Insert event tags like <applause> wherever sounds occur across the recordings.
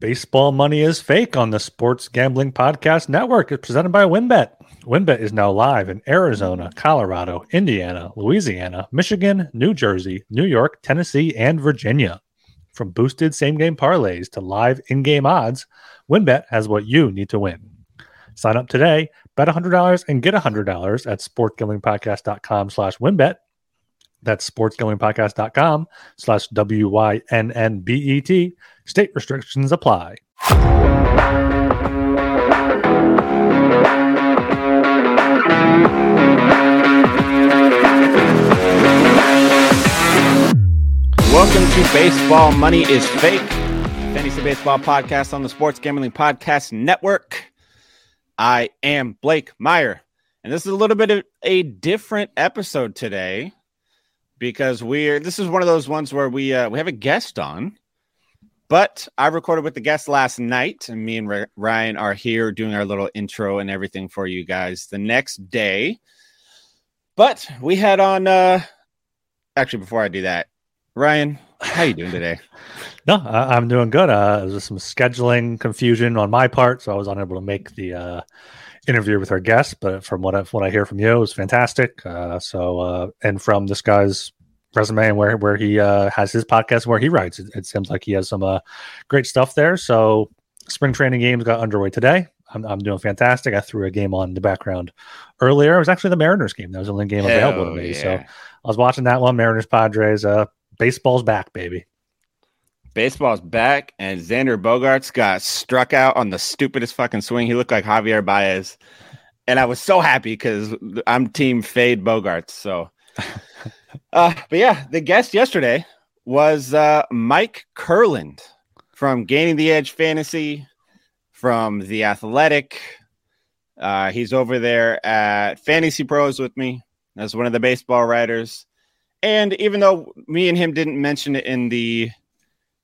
Baseball Money is Fake on the Sports Gambling Podcast Network. It's presented by WynnBET. WynnBET is now live in Arizona, Colorado, Indiana, Louisiana, Michigan, New Jersey, New York, Tennessee, and Virginia. From boosted same game parlays to live in game odds, WynnBET has what you need to win. Sign up today, bet $100 and get $100 at sportsgamblingpodcast.com slash wynnbet. That's sportsgamblingpodcast.com slash W-Y-N-N-B-E-T. State restrictions apply. Welcome to Baseball Money is Fake, fantasy baseball podcast on the Sports Gambling Podcast Network. I am Blake Meyer, and this is a little bit of a different episode today because we're this is one of those ones where we uh, we have a guest on, but I recorded with the guest last night, and me and Ryan are here doing our little intro and everything for you guys the next day. But we had on uh actually before I do that, Ryan, how you doing today? <laughs> no, I, am doing good. Uh, there's some scheduling confusion on my part, so I was unable to make the uh, interview with our guest. But from what I, what I hear from you, it was fantastic. Uh, so, uh, and from this guy's resume and where where he uh, has his podcast, where he writes, it, it seems like he has some uh, great stuff there. So, spring training games got underway today. I'm, I'm doing fantastic. I threw a game on the background earlier. It was actually the Mariners game. That was the only game Hell available to me. Yeah. So I was watching that one. Mariners Padres. Uh, baseball's back, baby. Baseball's back, and Xander Bogaerts got struck out on the stupidest fucking swing. He looked like Javier Baez, and I was so happy because I'm team fade Bogaerts. So, <laughs> uh, but yeah, the guest yesterday was uh, Mike Kurland from Gaining the Edge Fantasy, from The Athletic. Uh, he's over there at Fantasy Pros with me as one of the baseball writers. And even though me and him didn't mention it in the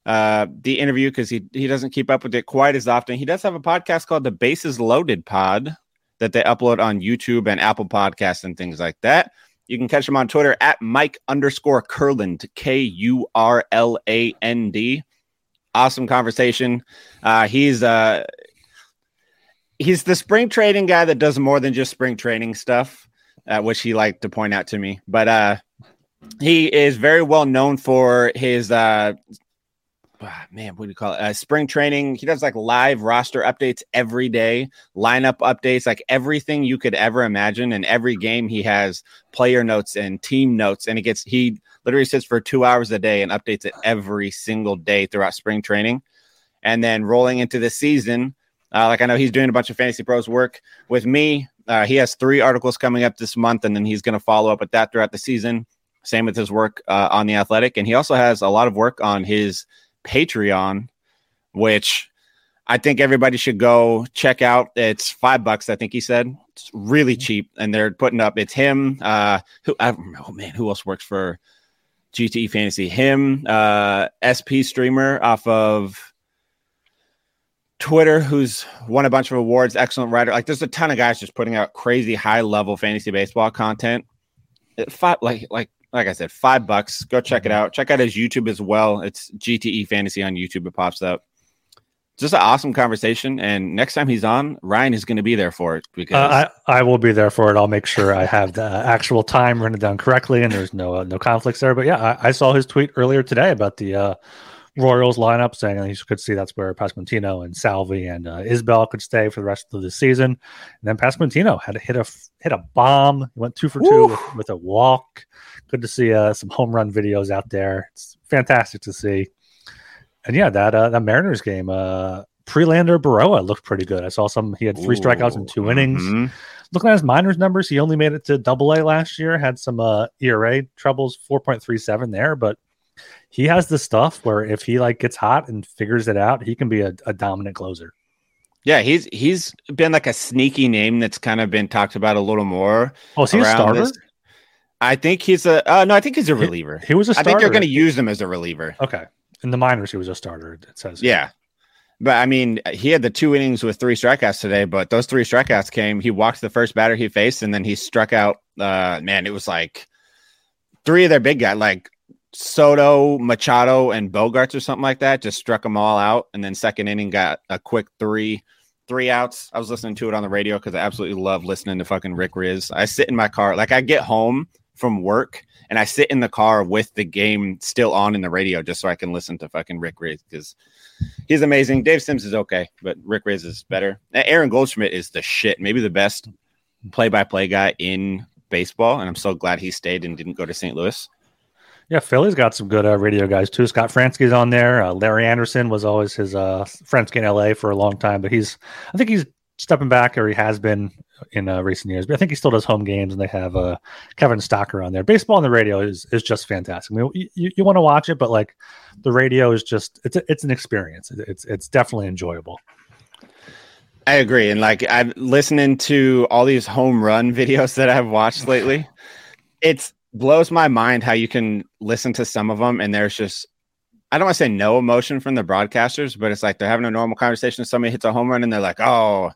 uh, the interview because he he doesn't keep up with it quite as often. He does have a podcast called the Bases Loaded Pod that they upload on YouTube and Apple Podcasts and things like that. You can catch him on Twitter at Mike underscore Kurland, K U R L A N D. Awesome conversation. Uh, he's uh, he's the spring training guy that does more than just spring training stuff, uh, which he liked to point out to me. But uh, he is very well known for his uh, man, what do you call it? Uh, spring training. He does like live roster updates every day, lineup updates, like everything you could ever imagine. And every game, he has player notes and team notes, and he gets he literally sits for two hours a day and updates it every single day throughout spring training. And then rolling into the season, uh, like I know he's doing a bunch of fantasy pros work with me. Uh, he has three articles coming up this month, and then he's going to follow up with that throughout the season. Same with his work uh, on the Athletic, and he also has a lot of work on his Patreon, which I think everybody should go check out. It's five bucks, I think he said. It's really mm-hmm. cheap, and they're putting up. It's him. Uh, who? I, oh man, who else works for GTE Fantasy? Him, uh, SP streamer off of Twitter, who's won a bunch of awards. Excellent writer. Like, there's a ton of guys just putting out crazy high level fantasy baseball content. It, Five, like, like like I said, five bucks. Go check it mm-hmm. out. Check out his YouTube as well. It's GTE Fantasy on YouTube. It pops up. Just an awesome conversation. And next time he's on, Ryan is going to be there for it because uh, I, I will be there for it. I'll make sure I have the actual time written down correctly and there's no uh, no conflicts there. But yeah, I, I, saw his tweet earlier today about the uh, Royals lineup, saying he could see that's where Pasquantino and Salvi and uh, Isbel could stay for the rest of the season. And then Pasquantino had to hit a hit a bomb. He went two for two with, with, a walk. Good to see uh, some home run videos out there. It's fantastic to see. And yeah, that uh, that Mariners game, uh, Prelander Berroa looked pretty good. I saw some. He had three Ooh, strikeouts in two innings. Mm-hmm. Looking at his minors numbers, he only made it to Double A last year. Had some uh, ERA troubles, four point three seven there, but he has the stuff where if he like gets hot and figures it out, he can be a, a dominant closer. Yeah, he's he's been like a sneaky name that's kind of been talked about a little more. Oh, is he a starter? This. I think he's a uh, no. I think he's a reliever. He, he was a starter. I think they're going to use him as a reliever. Okay, in the minors, he was a starter. It says. Yeah, but I mean, he had the two innings with three strikeouts today. But those three strikeouts came. He walked the first batter he faced, and then he struck out. Uh, man, it was like three of their big guys, like Soto, Machado, and Bogaerts, or something like that. Just struck them all out, and then second inning got a quick three, three outs. I was listening to it on the radio because I absolutely love listening to fucking Rick Rizzs. I sit in my car, like I get home from work, and I sit in the car with the game still on in the radio just so I can listen to fucking Rick Rizzs because he's amazing. Dave Sims is okay, but Rick Rizzs is better. Aaron Goldsmith is the shit, maybe the best play-by-play guy in baseball, and I'm so glad he stayed and didn't go to St. Louis. Yeah, Philly's got some good uh, radio guys too. Scott Franzke's on there. Uh, Larry Andersen was always his uh, Franzke in LA for a long time, but he's I think he's stepping back or he has been in uh, recent years. But I think he still does home games, and they have uh, Kevin Stocker on there. Baseball on the radio is is just fantastic. I mean, you, you want to watch it, but like the radio is just it's a, it's an experience. It's it's definitely enjoyable. I agree, and like I'm listening to all these home run <laughs> videos that I've watched lately. it blows my mind how you can listen to some of them and there's just I don't want to say no emotion from the broadcasters, but it's like they're having a normal conversation. Somebody hits a home run and they're like, "Oh,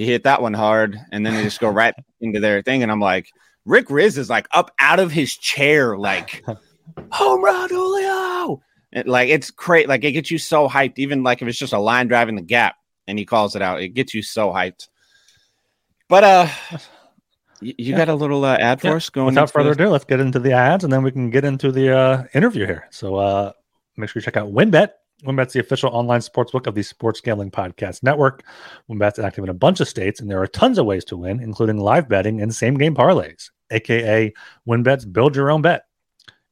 he hit that one hard," and then they just go right <laughs> into their thing. And I'm like, Rick Rizzs is like up out of his chair, like <laughs> home run, Julio. It, like it's great. Like it gets you so hyped. Even like if it's just a line driving the gap and he calls it out, it gets you so hyped. But uh, you, you yeah. got a little uh, ad for yeah. us going. Without further ado, let's get into the ads, and then we can get into the uh, interview here. So uh, make sure you check out WynnBET. WynnBET's the official online sportsbook of the Sports Gambling Podcast Network. WynnBET's active in a bunch of states, and there are tons of ways to win, including live betting and same game parlays, aka WynnBET's Build Your Own Bet.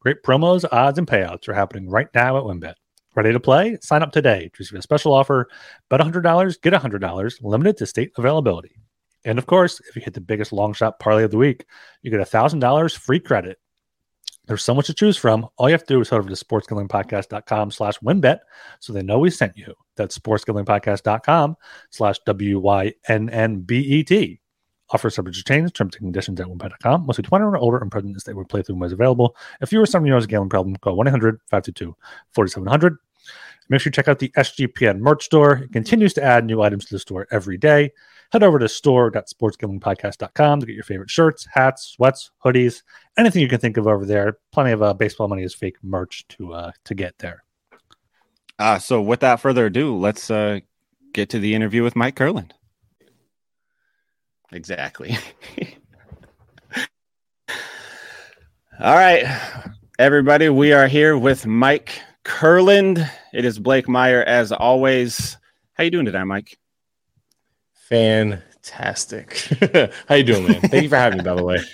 Great promos, odds, and payouts are happening right now at WynnBET. Ready to play? Sign up today to receive a special offer. Bet $100, get $100, limited to state availability. And of course, if you hit the biggest long shot parlay of the week, you get $1,000 free credit. There's so much to choose from. All you have to do is head over to sportsgamblingpodcast.com slash wynnbet so they know we sent you. That's sportsgamblingpodcast.com slash W-Y-N-N-B-E-T. Offer subject to change, terms and conditions at wynnbet.com. Must be 21 or older and present state where playthrough is available. If you or someone you know has a gambling problem, call 1-800-522-4700. Make sure you check out the SGPN merch store. It continues to add new items to the store every day. Head over to store.sportsgamblingpodcast.com to get your favorite shirts, hats, sweats, hoodies, anything you can think of over there. Plenty of uh, baseball money is fake merch to uh, to get there. Uh, so without further ado, let's uh, get to the interview with Mike Kurland. Exactly. <laughs> All right, everybody, we are here with Mike Kurland. It is Blake Meyer as always. How you doing today, Mike? Fantastic. <laughs> How you doing, man? Thank you for having me, by the way. <laughs>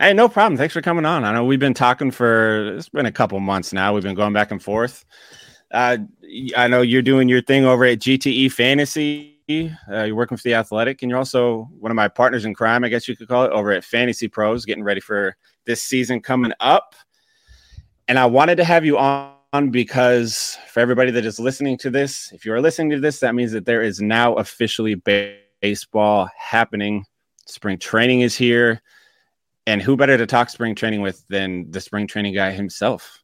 Hey, no problem. Thanks for coming on. I know we've been talking for it's been a couple months now. We've been going back and forth. Uh, I know you're doing your thing over at GTE Fantasy. Uh, you're working for the Athletic, and you're also one of my partners in crime, I guess you could call it, over at Fantasy Pros, getting ready for this season coming up. And I wanted to have you on because for everybody that is listening to this, if you are listening to this, that means that there is now officially baseball happening. Spring training is here. And who better to talk spring training with than the spring training guy himself?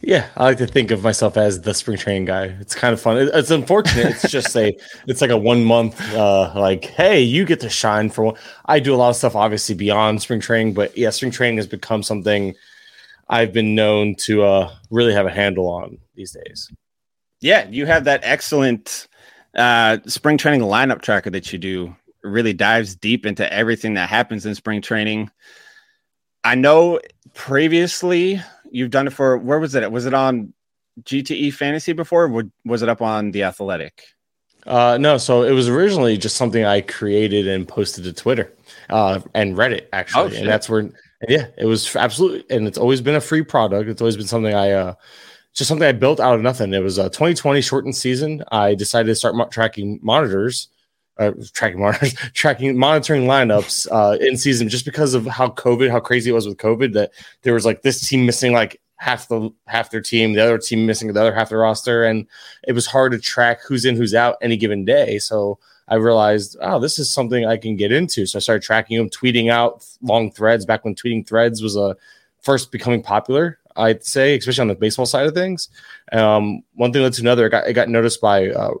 Yeah, I like to think of myself as the spring training guy. It's kind of fun. It's unfortunate. It's just a, <laughs> it's like a one month, uh, like, hey, you get to shine for one. I do a lot of stuff, obviously beyond spring training, but yeah, spring training has become something I've been known to uh, really have a handle on these days. Yeah, you have that excellent uh, spring training lineup tracker that you do. It really dives deep into everything that happens in spring training. I know previously you've done it for where was it? Was it on GTE Fantasy before? was it up on the Athletic? Uh, no, so it was originally just something I created and posted to Twitter uh, and Reddit actually, oh, and that's where yeah, it was absolutely, and it's always been a free product. It's always been something I, uh, just something I built out of nothing. It was a 2020 shortened season. I decided to start mo- tracking monitors, uh, tracking <laughs> monitors, tracking monitoring lineups uh, in season, just because of how COVID, how crazy it was with COVID. That there was like this team missing like half the half their team, the other team missing the other half the roster, and it was hard to track who's in, who's out any given day. So I realized, oh, this is something I can get into. So I started tracking them, tweeting out long threads back when tweeting threads was a uh, first becoming popular. I'd say, especially on the baseball side of things. Um, one thing led to another. It got, it got noticed by uh,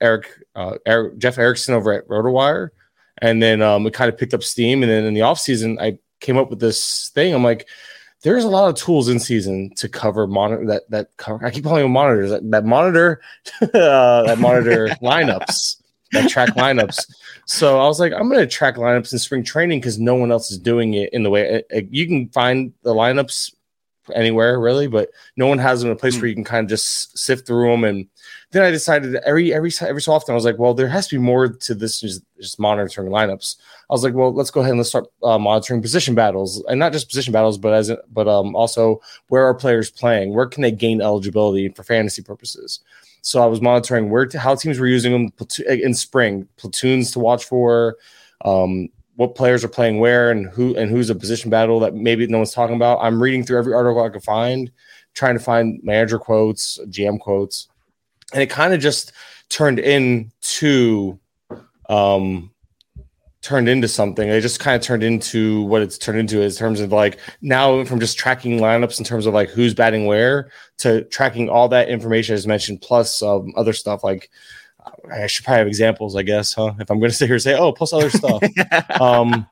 Eric, uh, Eric, Jeff Erickson over at RotoWire, and then um, it kind of picked up steam. And then in the off season, I came up with this thing. I'm like, there's a lot of tools in season to cover monitor that that cover. I keep calling them monitors that, that monitor <laughs> uh, that monitor <laughs> lineups that track lineups. So I was like, I'm going to track lineups in spring training because no one else is doing it in the way it, it, you can find the lineups anywhere really, but no one has them in a place mm. where you can kind of just sift through them. And then I decided every every every so often I was like, well, there has to be more to this just, just monitoring lineups. I was like, well, let's go ahead and let's start uh, monitoring position battles, and not just position battles, but as but um also where are players playing? Where can they gain eligibility for fantasy purposes? So I was monitoring where how teams were using them in spring, platoons to watch for, um, what players are playing where and who and who's a position battle that maybe no one's talking about. I'm reading through every article I could find, trying to find manager quotes, GM quotes, and it kind of just turned into um turned into something. It just kind of turned into what it's turned into in terms of like now from just tracking lineups in terms of like who's batting where to tracking all that information as mentioned, plus um, other stuff like I should probably have examples, I guess, huh? If I'm going <laughs> to sit here and say, oh, plus other stuff. <laughs> um,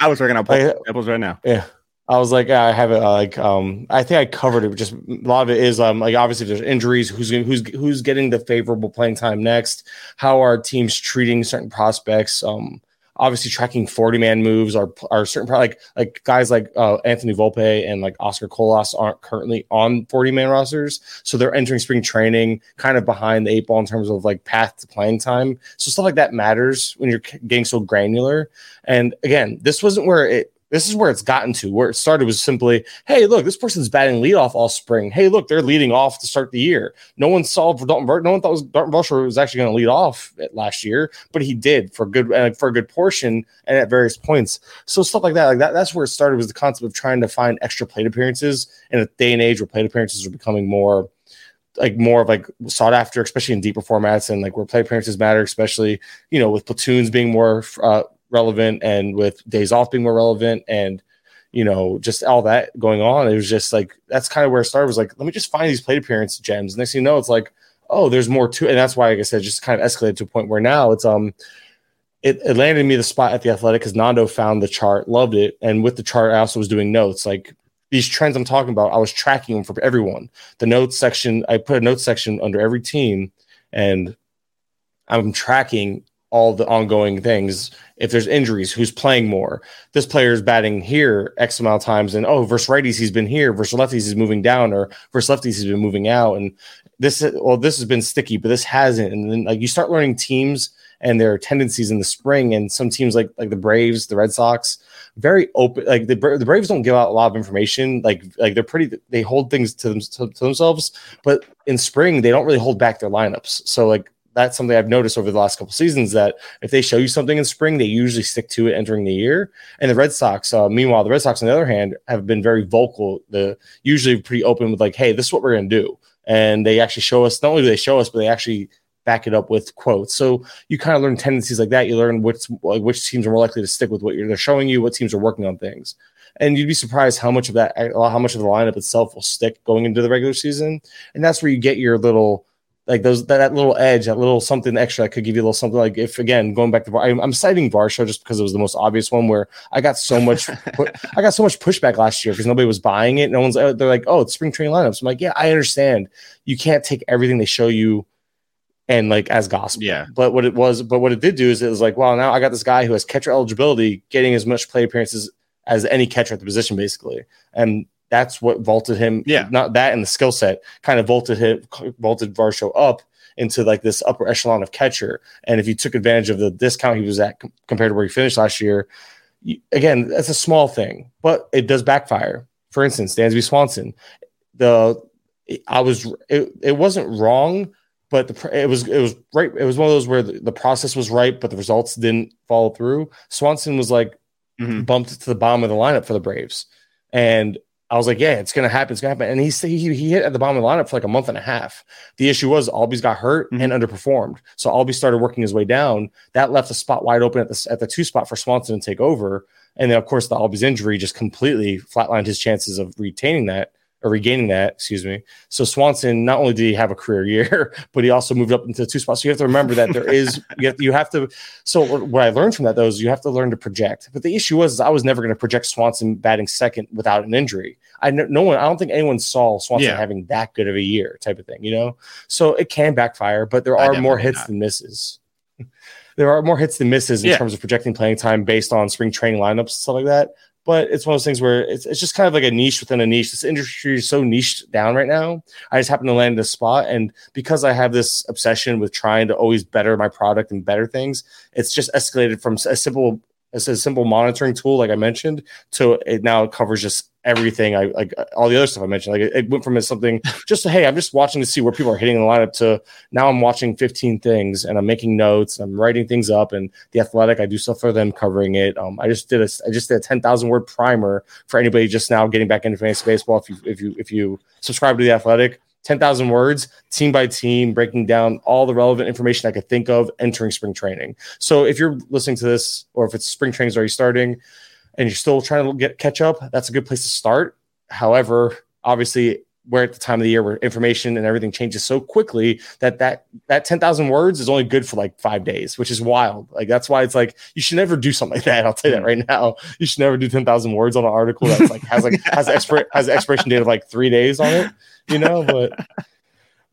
I was working on examples right now. Yeah. I was like, I have it. Uh, like, um, I think I covered it. Just a lot of it is, um, like obviously there's injuries. Who's who's who's getting the favorable playing time next? How are teams treating certain prospects? Um, obviously tracking 40 man moves are are certain like like guys like uh, Anthony Volpe and like Oscar Colas aren't currently on 40 man rosters, so they're entering spring training kind of behind the eight ball in terms of like path to playing time. So stuff like that matters when you're getting so granular. And again, this wasn't where it this is where it's gotten to. Where it started was simply, hey, look, this person's batting leadoff all spring. Hey, look, they're leading off to start the year. No one saw for Dalton. No one thought was Dalton Varsho was actually going to lead off last year, but he did for good uh, for a good portion and at various points. So stuff like that, like that, that's where it started. Was the concept of trying to find extra plate appearances in a day and age where plate appearances are becoming more like more of like sought after, especially in deeper formats and like where play appearances matter, especially you know with platoons being more uh, relevant and with days off being more relevant and you know just all that going on it was just like that's kind of where it started was like let me just find these plate appearance gems. Next thing you know it's like oh there's more to and that's why like i said just kind of escalated to a point where now it's um it, it landed me the spot at the athletic because nando found the chart loved it and with the chart i also was doing notes. Like these trends i'm talking about i was tracking them for everyone. The notes section i put a notes section under every team and i'm tracking all the ongoing things. If there's injuries, who's playing more? This player is batting here X amount of times, and oh, versus righties he's been here, versus lefties he's moving down, or versus lefties he's been moving out. And this, well, this has been sticky, but this hasn't. And then like you start learning teams and their tendencies in the spring, and some teams like like the Braves, the Red Sox, very open. Like the the Braves don't give out a lot of information. Like like they're pretty. They hold things to, them, to, to themselves, but in spring they don't really hold back their lineups. So like that's something I've noticed over the last couple seasons that if they show you something in spring, they usually stick to it entering the year. And the Red Sox, uh, meanwhile, the Red Sox on the other hand have been very vocal. The usually pretty open with like, "Hey, this is what we're going to do," and they actually show us. Not only do they show us, but they actually back it up with quotes. So you kind of learn tendencies like that. You learn which which teams are more likely to stick with what they're showing you, what teams are working on things. And you'd be surprised how much of that, how much of the lineup itself will stick going into the regular season. And that's where you get your little like those that, that, little edge, that little something extra that could give you a little something. Like if again going back to I'm, I'm citing Varsho just because it was the most obvious one where I got so much I got so much pushback last year because nobody was buying it. No one's uh, they're like, oh, it's spring training lineups. I'm like, yeah, I understand. You can't take everything they show you and like as gospel. Yeah. But what it was, but what it did do is it was like, well, now I got this guy who has catcher eligibility, getting as much play appearances as any catcher at the position, basically. And that's what vaulted him. Yeah, not that and the skill set kind of vaulted him, vaulted Varsho up into like this upper echelon of catcher. And if you took advantage of the discount he was at compared to where he finished last year, you, again, that's a small thing, but it does backfire. For instance, Dansby Swanson, the I was it, it wasn't wrong, but the, it was it was right. It was one of those where the, the process was right, but the results didn't follow through. Swanson was like mm-hmm. bumped to the bottom of the lineup for the Braves, and I was like, yeah, it's gonna happen. It's gonna happen. And he he he hit at the bottom of the lineup for like a month and a half. The issue was Albies got hurt mm-hmm. and underperformed. So Albies started working his way down. That left a spot wide open at the at the two spot for Swanson to take over. And then of course the Albies injury just completely flatlined his chances of retaining that or regaining that, excuse me. So Swanson, not only did he have a career year, <laughs> but he also moved up into two spots. So you have to remember that there is you have, you have to. So what I learned from that though is you have to learn to project. But the issue was I was never going to project Swanson batting second without an injury. I no one, I don't think anyone saw Swanson yeah. having that good of a year, type of thing. You know, so it can backfire, but there are more hits not. than misses. <laughs> there are more hits than misses in yeah. terms of projecting playing time based on spring training lineups and stuff like that but it's one of those things where it's, it's just kind of like a niche within a niche. This industry is so niched down right now. I just happen to land this spot. And because I have this obsession with trying to always better my product and better things, it's just escalated from a simple it's a simple monitoring tool, like I mentioned, to it now covers just everything. I like all the other stuff I mentioned. Like it, it went from something <laughs> just hey, I'm just watching to see where people are hitting the lineup to now I'm watching 15 things and I'm making notes. I'm writing things up. And the Athletic, I do stuff for them covering it. Um, I just did a I just did a 10,000 word primer for anybody just now getting back into fantasy baseball. If you if you if you subscribe to the Athletic, 10,000 words, team by team, breaking down all the relevant information I could think of entering spring training. So if you're listening to this, or if it's spring training is already starting and you're still trying to get catch up, that's a good place to start. However, obviously, we're at the time of the year where information and everything changes so quickly that that that 10,000 words is only good for like 5 days, which is wild. Like that's why it's like you should never do something like that. I'll tell you that right now. You should never do 10,000 words on an article that's like has like <laughs> has expert has expiration date of like 3 days on it you know, but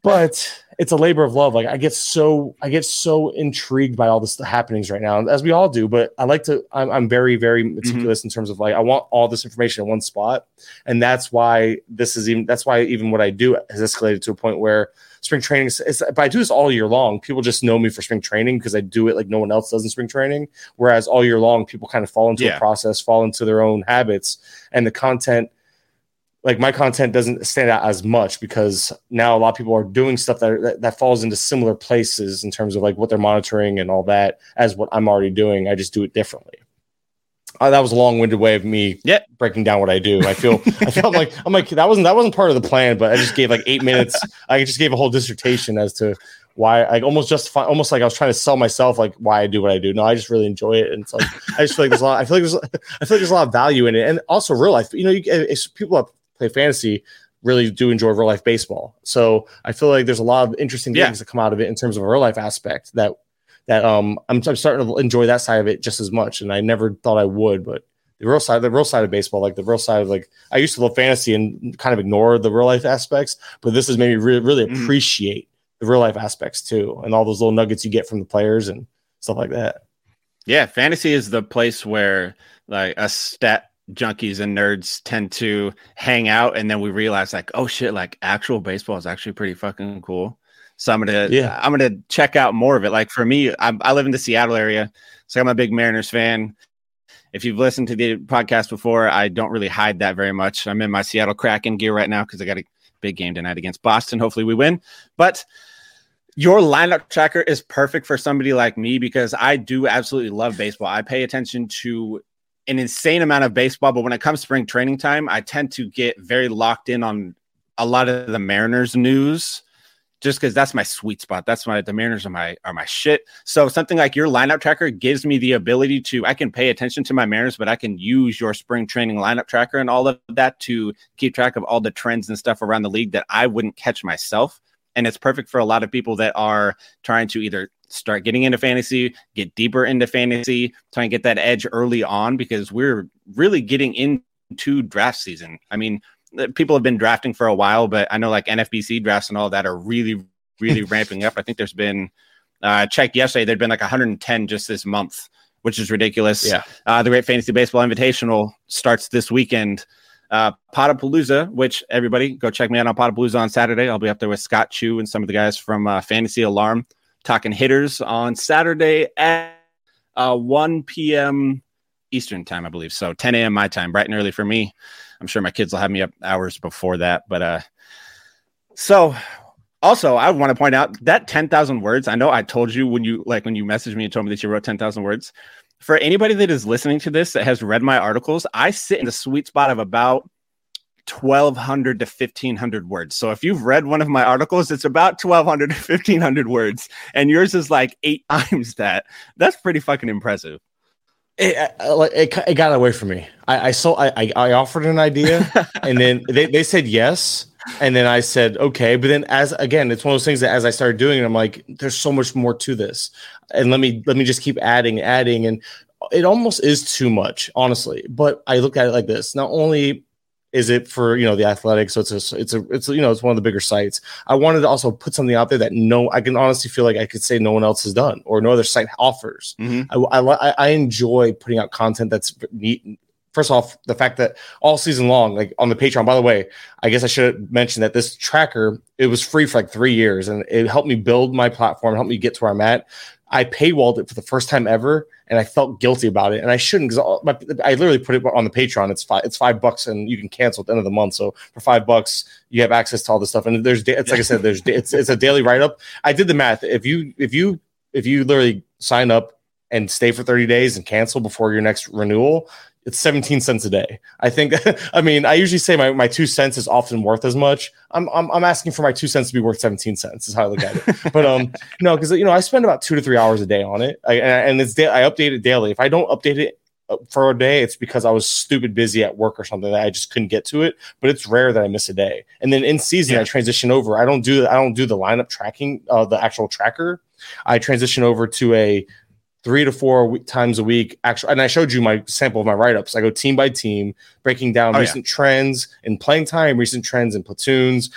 but it's a labor of love. Like I get so I get so intrigued by all this happenings right now, as we all do. But I like to. I'm, I'm very very mm-hmm. meticulous mm-hmm. in terms of like I want all this information in one spot, and that's why this is even. That's why even what I do has escalated to a point where spring training is. But I do this all year long. People just know me for spring training because I do it like no one else does in spring training. Whereas all year long, people kind of fall into yeah. a process, fall into their own habits, and the content like my content doesn't stand out as much because now a lot of people are doing stuff that, that, that falls into similar places in terms of like what they're monitoring and all that as what I'm already doing. I just do it differently. Uh, that was a long-winded way of me yep. breaking down what I do. I feel I felt like I'm like that wasn't that wasn't part of the plan, but I just gave like eight minutes. I just gave a whole dissertation as to why I almost justify almost like I was trying to sell myself like why I do what I do. No, I just really enjoy it, and so I just feel like there's a lot. I feel like there's I feel like there's a lot of value in it, and also real life. You know, you, people play fantasy really do enjoy real life baseball. So I feel like there's a lot of interesting yeah. things that come out of it in terms of a real life aspect that that um I'm, I'm starting to enjoy that side of it just as much. And I never thought I would, but the real side, the real side of baseball, like the real side of like I used to love fantasy and kind of ignore the real life aspects, but this has made me really, really mm. appreciate the real life aspects too, and all those little nuggets you get from the players and stuff like that. Yeah, fantasy is the place where like a stat junkies and nerds tend to hang out and then we realize like oh shit like actual baseball is actually pretty fucking cool. So i'm gonna yeah. I'm gonna check out more of it. Like for me i, I live in the seattle area so i'm a big mariners fan. If you've listened to the podcast before i don't really hide that very much. I'm in my seattle kraken gear right now because i got a big game tonight against boston. Hopefully we win. But your lineup tracker is perfect for somebody like me because I do absolutely love baseball. I pay attention to an insane amount of baseball, but when it comes to spring training time, I tend to get very locked in on a lot of the Mariners news just because that's my sweet spot. That's my the Mariners are my are my shit. So something like your lineup tracker gives me the ability to I can pay attention to my Mariners, but I can use your spring training lineup tracker and all of that to keep track of all the trends and stuff around the league that I wouldn't catch myself. And it's perfect for a lot of people that are trying to either start getting into fantasy, get deeper into fantasy, try and get that edge early on because we're really getting into draft season. I mean, people have been drafting for a while, but I know like NFBC drafts and all that are really, really <laughs> ramping up. I think there's been, uh, checked yesterday, there'd been like 110 just this month, which is ridiculous. Yeah. Uh, the Great Fantasy Baseball Invitational starts this weekend. Uh, Podapalooza, which everybody go check me out on Podapalooza on Saturday. I'll be up there with Scott Chu and some of the guys from uh, Fantasy Alarm talking hitters on Saturday at uh, 1 p.m. Eastern time, I believe. So 10 a.m. my time, bright and early for me. I'm sure my kids will have me up hours before that. But uh, so also, I want to point out that 10,000 words. I know I told you when you like when you messaged me and told me that you wrote 10,000 words. For anybody that is listening to this that has read my articles, I sit in the sweet spot of about 1200 to 1500 words. So if you've read one of my articles, it's about 1200 to 1500 words, and yours is like eight <laughs> times that. That's pretty fucking impressive. it, it, it, got away from me. I, I saw I, I offered an idea, <laughs> and then they, they said yes, and then I said okay. But then as again, it's one of those things that as I started doing it, I'm like, there's so much more to this, and let me let me just keep adding, adding, and it almost is too much, honestly. But I look at it like this: not only is it for you know the athletics so it's a it's a it's you know it's one of the bigger sites. I wanted to also put something out there that no i can honestly feel like i could say no one else has done or no other site offers. Mm-hmm. I, I, I enjoy putting out content that's neat. First off the fact that all season long like on the patreon by the way i guess i should mention that this tracker it was free for like three years and it helped me build my platform helped me get to where i'm at I paywalled it for the first time ever, and I felt guilty about it, and I shouldn't because I literally put it on the Patreon. It's five, it's five bucks, and you can cancel at the end of the month. So for five bucks, you have access to all this stuff. And there's, it's like I said, there's, it's, it's a daily write up. I did the math. If you, if you, if you literally sign up and stay for 30 days and cancel before your next renewal, it's 17 cents a day. I think, <laughs> I mean, I usually say my, my two cents is often worth as much. I'm, I'm, I'm asking for my two cents to be worth 17 cents is how I look at it. <laughs> but, um, no, cause you know, I spend about two to three hours a day on it. I, and it's, da- I update it daily. If I don't update it uh, for a day, it's because I was stupid busy at work or something that I just couldn't get to it. But it's rare that I miss a day. And then in season, yeah. I transition over. I don't do, I don't do the lineup tracking, uh, the actual tracker. I transition over to a three to four times a week. Actually, and I showed you my sample of my write ups. I go team by team, breaking down oh, recent yeah. trends in playing time, recent trends in platoons,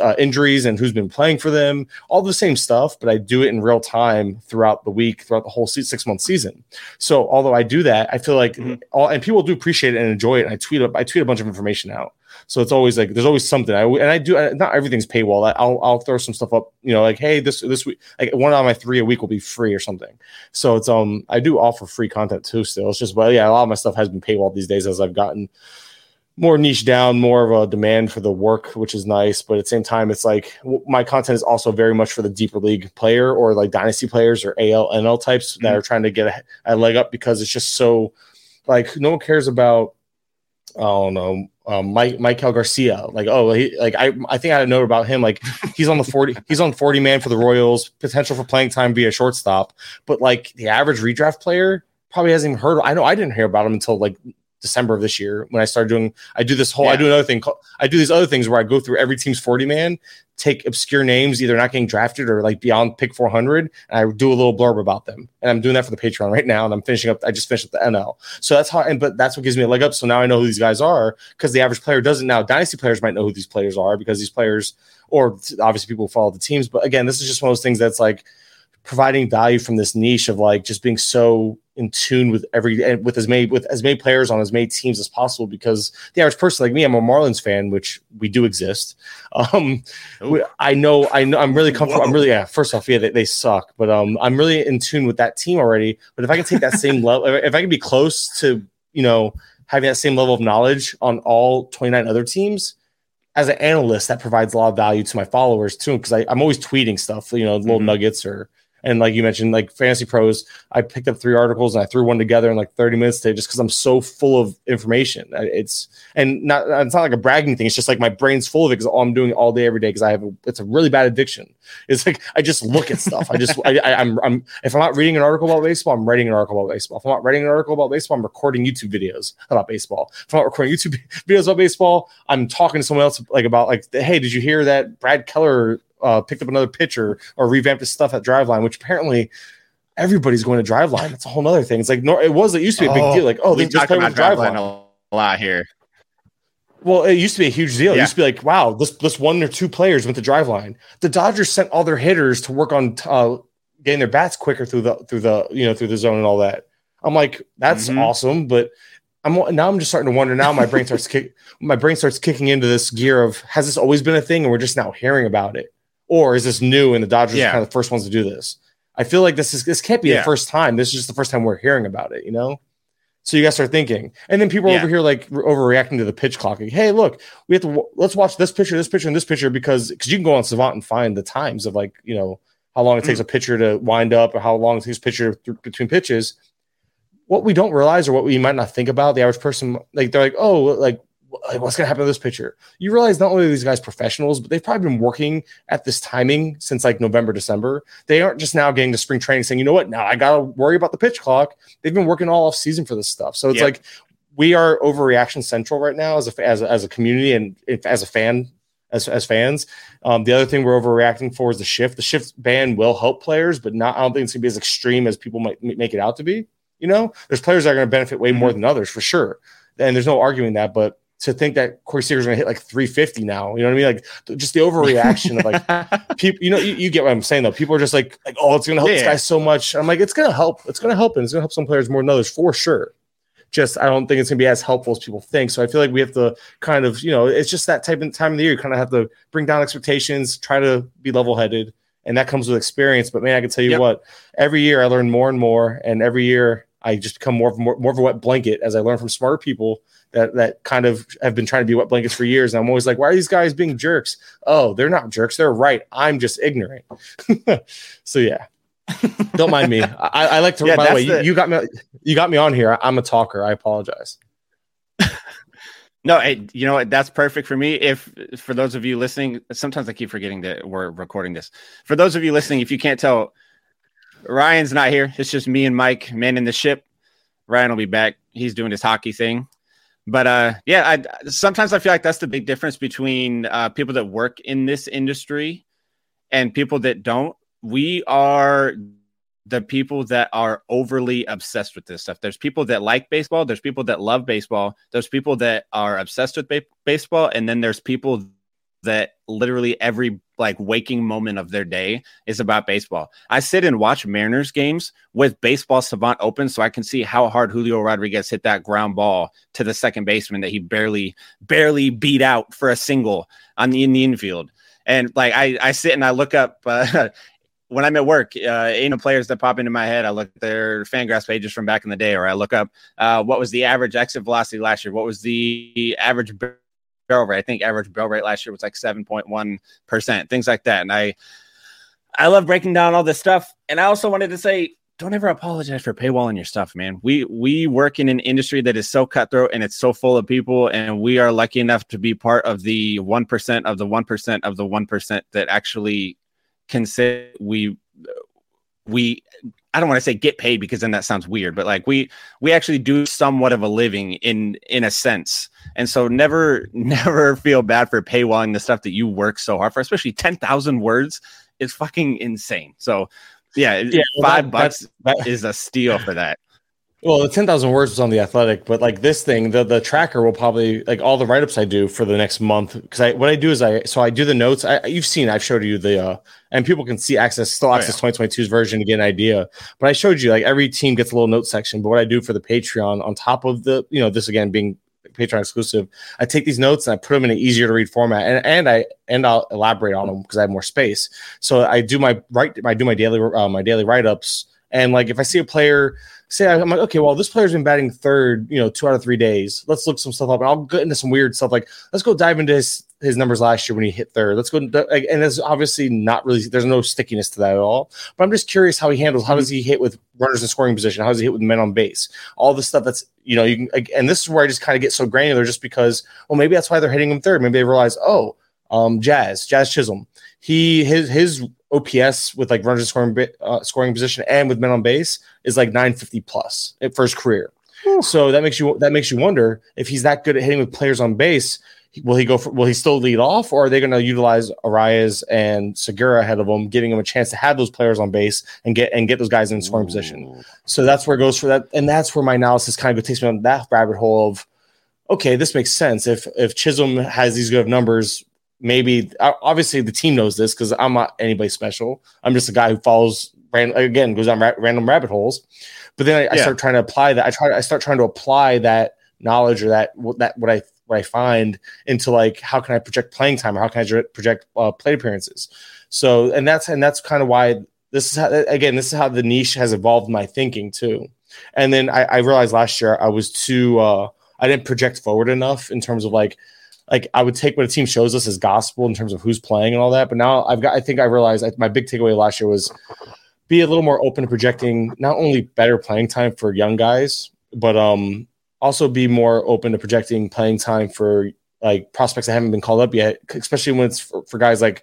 uh, injuries, and who's been playing for them. All the same stuff, but I do it in real time throughout the week, throughout the whole six month season. So, although I do that, I feel like mm-hmm. all and people do appreciate it and enjoy it. And I tweet up, I tweet a bunch of information out. So it's always like there's always something. I and I do not everything's paywall. I, will I'll throw some stuff up. You know, like hey, this this week, like one of my three a week will be free or something. So it's um I do offer free content too. Still, it's just well yeah, a lot of my stuff has been paywall these days as I've gotten more niche down, more of a demand for the work, which is nice. But at the same time, it's like my content is also very much for the deeper league player or like dynasty players or AL NL types mm-hmm. that are trying to get a, a, leg up because it's just so like no one cares about I don't know um, Mike Maikel Garcia. Like, oh, he, like I I think I had a note about him. Like, <laughs> he's on the forty, he's on forty man for the Royals, potential for playing time via shortstop. But like the average redraft player probably hasn't even heard. I know I didn't hear about him until like December of this year when I started doing. I do this whole. Yeah. I do another thing. I do these other things where I go through every team's forty man, take obscure names, either not getting drafted or like beyond pick four hundred, and I do a little blurb about them. And I'm doing that for the Patreon right now, and I'm finishing up. I just finished up the NL, so that's how. And but that's what gives me a leg up. So now I know who these guys are because the average player doesn't. Now dynasty players might know who these players are because these players, or obviously people follow the teams. But again, this is just one of those things that's like providing value from this niche of like just being so in tune with every with as many with as many players on as many teams as possible because the average person like me i'm a marlins fan which we do exist <laughs> um we, i know i know i'm really comfortable Whoa. i'm really yeah first off yeah they, they, suck but um i'm really in tune with that team already but if i can take that same <laughs> level if i can be close to you know having that same level of knowledge on all 29 other teams as an analyst that provides a lot of value to my followers too because i'm always tweeting stuff you know little mm-hmm. nuggets or and like you mentioned, like Fantasy Pros, I picked up three articles and I threw one together in like 30 minutes today just because I'm so full of information. It's and not it's not like a bragging thing. It's just like my brain's full of it because I'm doing all day every day because I have a, it's a really bad addiction. It's like I just look at stuff. I just <laughs> I, I, I'm I'm if I'm not reading an article about baseball, I'm writing an article about baseball. If I'm not writing an article about baseball, I'm recording YouTube videos about baseball. If I'm not recording YouTube <laughs> videos about baseball, I'm talking to someone else like about like, hey, did you hear that Brad Keller uh, picked up another pitcher or revamped his stuff at Driveline, which apparently everybody's going to Driveline. That's a whole other thing. It's like no, it was. It used to be a big oh, deal. Like oh, they just play with Driveline a lot here. Well, it used to be a huge deal. Yeah. It used to be like, wow, this this one or two players went to Driveline. The Dodgers sent all their hitters to work on uh, getting their bats quicker through the through the you know through the zone and all that. I'm like, that's mm-hmm. awesome, but I'm now I'm just starting to wonder. Now my brain starts kick, my brain starts kicking into this gear of has this always been a thing, and we're just now hearing about it or is this new and the Dodgers yeah. are kind of the first ones to do this? I feel like this is this can't be yeah. the first time. This is just the first time we're hearing about it, you know. So you guys start thinking, and then people yeah. over here like overreacting to the pitch clock. Like, hey, look, we have to let's watch this picture, this picture, and this picture because because you can go on Savant and find the times of like you know how long it mm takes a pitcher to wind up or how long it takes a pitcher th- between pitches. What we don't realize or what we might not think about, the average person, like they're like, oh, like like, what's going to happen to this pitcher? You realize not only are these guys professionals, but they've probably been working at this timing since like November, December. They aren't just now getting to spring training saying, you know what, now I got to worry about the pitch clock. They've been working all off season for this stuff. So it's like we are overreaction central right now as a, as a, as a community and as a fan as, as fans. Um, the other thing we're overreacting for is the shift. The shift ban will help players, but not. I don't think it's gonna be as extreme as people might make it out to be. You know, there's players that are gonna benefit way more mm-hmm. than others for sure, and there's no arguing that. But to think that Corey Seager's gonna hit like 350 now, you know what I mean? Like just the overreaction of like <laughs> people. You know, you, you, get what I'm saying though. People are just like, like oh, it's gonna help yeah. this guy so much. I'm like, it's gonna help. It's gonna help, and it's gonna help some players more than others for sure just I don't think it's gonna be as helpful as people think. So I feel like we have to kind of, you know, it's just that type of time of the year. You kind of have to bring down expectations, try to be level headed, and that comes with experience. But man, I can tell you yep. what, every year I learn more and more, and every year I just become more, more more of a wet blanket as I learn from smarter people that that kind of have been trying to be wet blankets for years. And I'm always like, why are these guys being jerks? Oh, they're not jerks. They're right. I'm just ignorant. <laughs> so yeah. <laughs> Don't mind me. I, I like to. Yeah, by the way, the, you, you, got me. You got me on here. I'm a talker. I apologize. <laughs> no, hey, you know what? That's perfect for me. If for those of you listening, sometimes I keep forgetting that we're recording this. For those of you listening, if you can't tell, Ryan's not here. It's just me and Mike, man in the ship. Ryan will be back. He's doing his hockey thing. But uh, yeah, I sometimes I feel like that's the big difference between uh, people that work in this industry and people that don't we are the people that are overly obsessed with this stuff. There's people that like baseball, there's people that love baseball, there's people that are obsessed with ba- baseball, and then there's people that literally every like waking moment of their day is about baseball. I sit and watch Mariners games with baseball savant open so I can see how hard Julio Rodriguez hit that ground ball to the second baseman that he barely barely beat out for a single on the in the infield. And like I, I sit and I look up <laughs> uh, when I'm at work, uh, you know, players that pop into my head, I look at their Fangraphs pages from back in the day, or I look up uh, what was the average exit velocity last year, what was the average barrel rate. I think average barrel rate last year was like seven point one percent, things like that. And I, I love breaking down all this stuff. And I also wanted to say, don't ever apologize for paywalling your stuff, man. We we work in an industry that is so cutthroat and it's so full of people, and we are lucky enough to be part of the one percent of the one percent of the one percent that actually can say we we I don't want to say get paid because then that sounds weird, but like we we actually do somewhat of a living in in a sense. And so never <laughs> never feel bad for paywalling the stuff that you work so hard for, especially 10,000 words is fucking insane. So yeah, yeah 5 that, bucks that, is a steal for that. Well, the 10,000 words was on the athletic, but like this thing, the, the tracker will probably like all the write-ups I do for the next month. Cause I, what I do is I, so I do the notes. I, you've seen, I've showed you the, uh, and people can see access, still access oh, yeah. 2022's version to get an idea. But I showed you like every team gets a little note section. But what I do for the Patreon on top of the, you know, this again being Patreon exclusive, I take these notes and I put them in an easier to read format, and and I and I'll elaborate on them because I have more space. So I do my write I do my daily uh, my daily write ups, and like if I see a player say I'm like, okay, well, this player's been batting third, you know, two out of three days. Let's look some stuff up. And I'll get into some weird stuff like let's go dive into his his numbers last year when he hit third. Let's go and there's obviously not really there's no stickiness to that at all. But I'm just curious how he handles how does he hit with runners in scoring position? How does he hit with men on base? All the stuff that's you know, you can and this is where I just kind of get so granular just because well maybe that's why they're hitting him third. Maybe they realize, oh, um, Jazz, Jazz Chisholm. He his his OPS with like runners in scoring uh, scoring position and with men on base is like 950 plus for his career. So that makes you that makes you wonder if he's that good at hitting with players on base. Will he go? For, will he still lead off, or are they going to utilize Arraez and Segura ahead of him, giving him a chance to have those players on base and get and get those guys in scoring Ooh. position? So that's where it goes for that, and that's where my analysis kind of takes me on that rabbit hole of, okay, this makes sense. If if Chisholm has these good numbers, maybe obviously the team knows this because I'm not anybody special. I'm just a guy who follows ran, again goes on ra- random rabbit holes. But then I, yeah. I, start trying to apply that. I try. I start trying to apply that knowledge or that that what I what I find into like how can I project playing time or how can I project uh, play appearances. So and that's and that's kind of why this is how, again this is how the niche has evolved my thinking too. And then I, I realized last year I was too uh, I didn't project forward enough in terms of like like I would take what a team shows us as gospel in terms of who's playing and all that. But now I've got I think I realized I, my big takeaway last year was be a little more open to projecting not only better playing time for young guys, but um also be more open to projecting playing time for like prospects that haven't been called up yet, especially when it's for, for guys like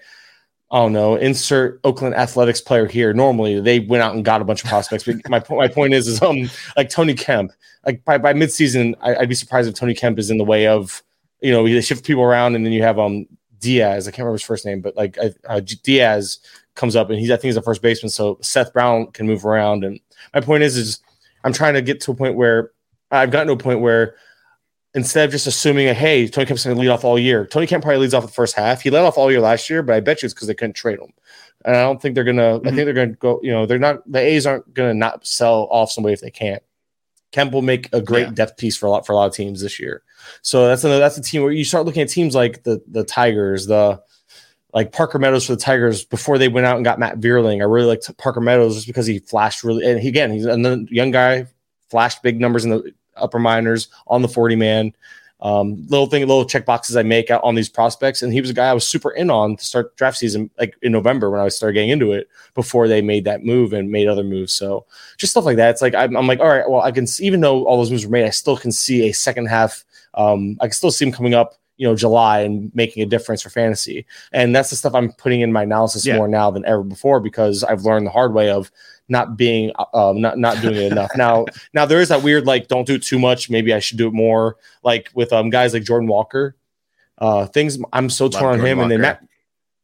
I don't know, insert Oakland Athletics player here. Normally, they went out and got a bunch of prospects. But my my point is, is um like Tony Kemp. Like by by midseason, I, would be surprised if Tony Kemp is in the way of you know they shift people around, and then you have um Diaz. I can't remember his first name, but like uh, Diaz comes up, and he's I think he's a first baseman, so Seth Brown can move around. And my point is, is I'm trying to get to a point where I've gotten to a point where instead of just assuming, a, hey, Tony Kemp's going to lead off all year. Tony Kemp probably leads off the first half. He led off all year last year, but I bet you it's because they couldn't trade him. And I don't think they're going to. Mm-hmm. I think they're going to go. You know, they're not. The A's aren't going to not sell off somebody if they can't. Kemp will make a great yeah. depth piece for a lot for a lot of teams this year. So that's another. That's a team where you start looking at teams like the the Tigers, the like Parker Meadows for the Tigers before they went out and got Matt Vierling. I really liked Parker Meadows just because he flashed really. And he, again, he's a young guy, flashed big numbers in the upper minors on the 40 man. Um, little thing, little check boxes I make out on these prospects. And he was a guy I was super in on to start draft season, like in November when I started getting into it before they made that move and made other moves. So just stuff like that. It's like, I'm, I'm like, all right, well, I can see, even though all those moves were made, I still can see a second half. Um, I can still see him coming up you know July and making a difference for fantasy. And that's the stuff I'm putting in my analysis yeah. more now than ever before because I've learned the hard way of not being um, not not doing it enough. now <laughs> now there is that weird like don't do too much. Maybe I should do it more. Like with um guys like Jordan Walker, uh things I'm so Love torn on him. Walker. And then Matt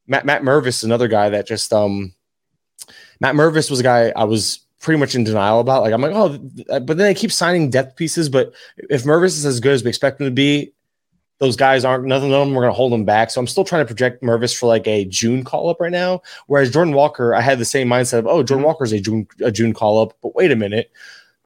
Matt Matt Mervis, another guy that just um Matt Mervis was a guy I was pretty much in denial about. Like I'm like oh, but then they keep signing depth pieces. But if Mervis is as good as we expect him to be, those guys aren't nothing of them are going to hold them back. So I'm still trying to project Mervis for like a June call up right now. Whereas Jordan Walker, I had the same mindset of oh Jordan mm-hmm. Walker is a June a June call up, but wait a minute.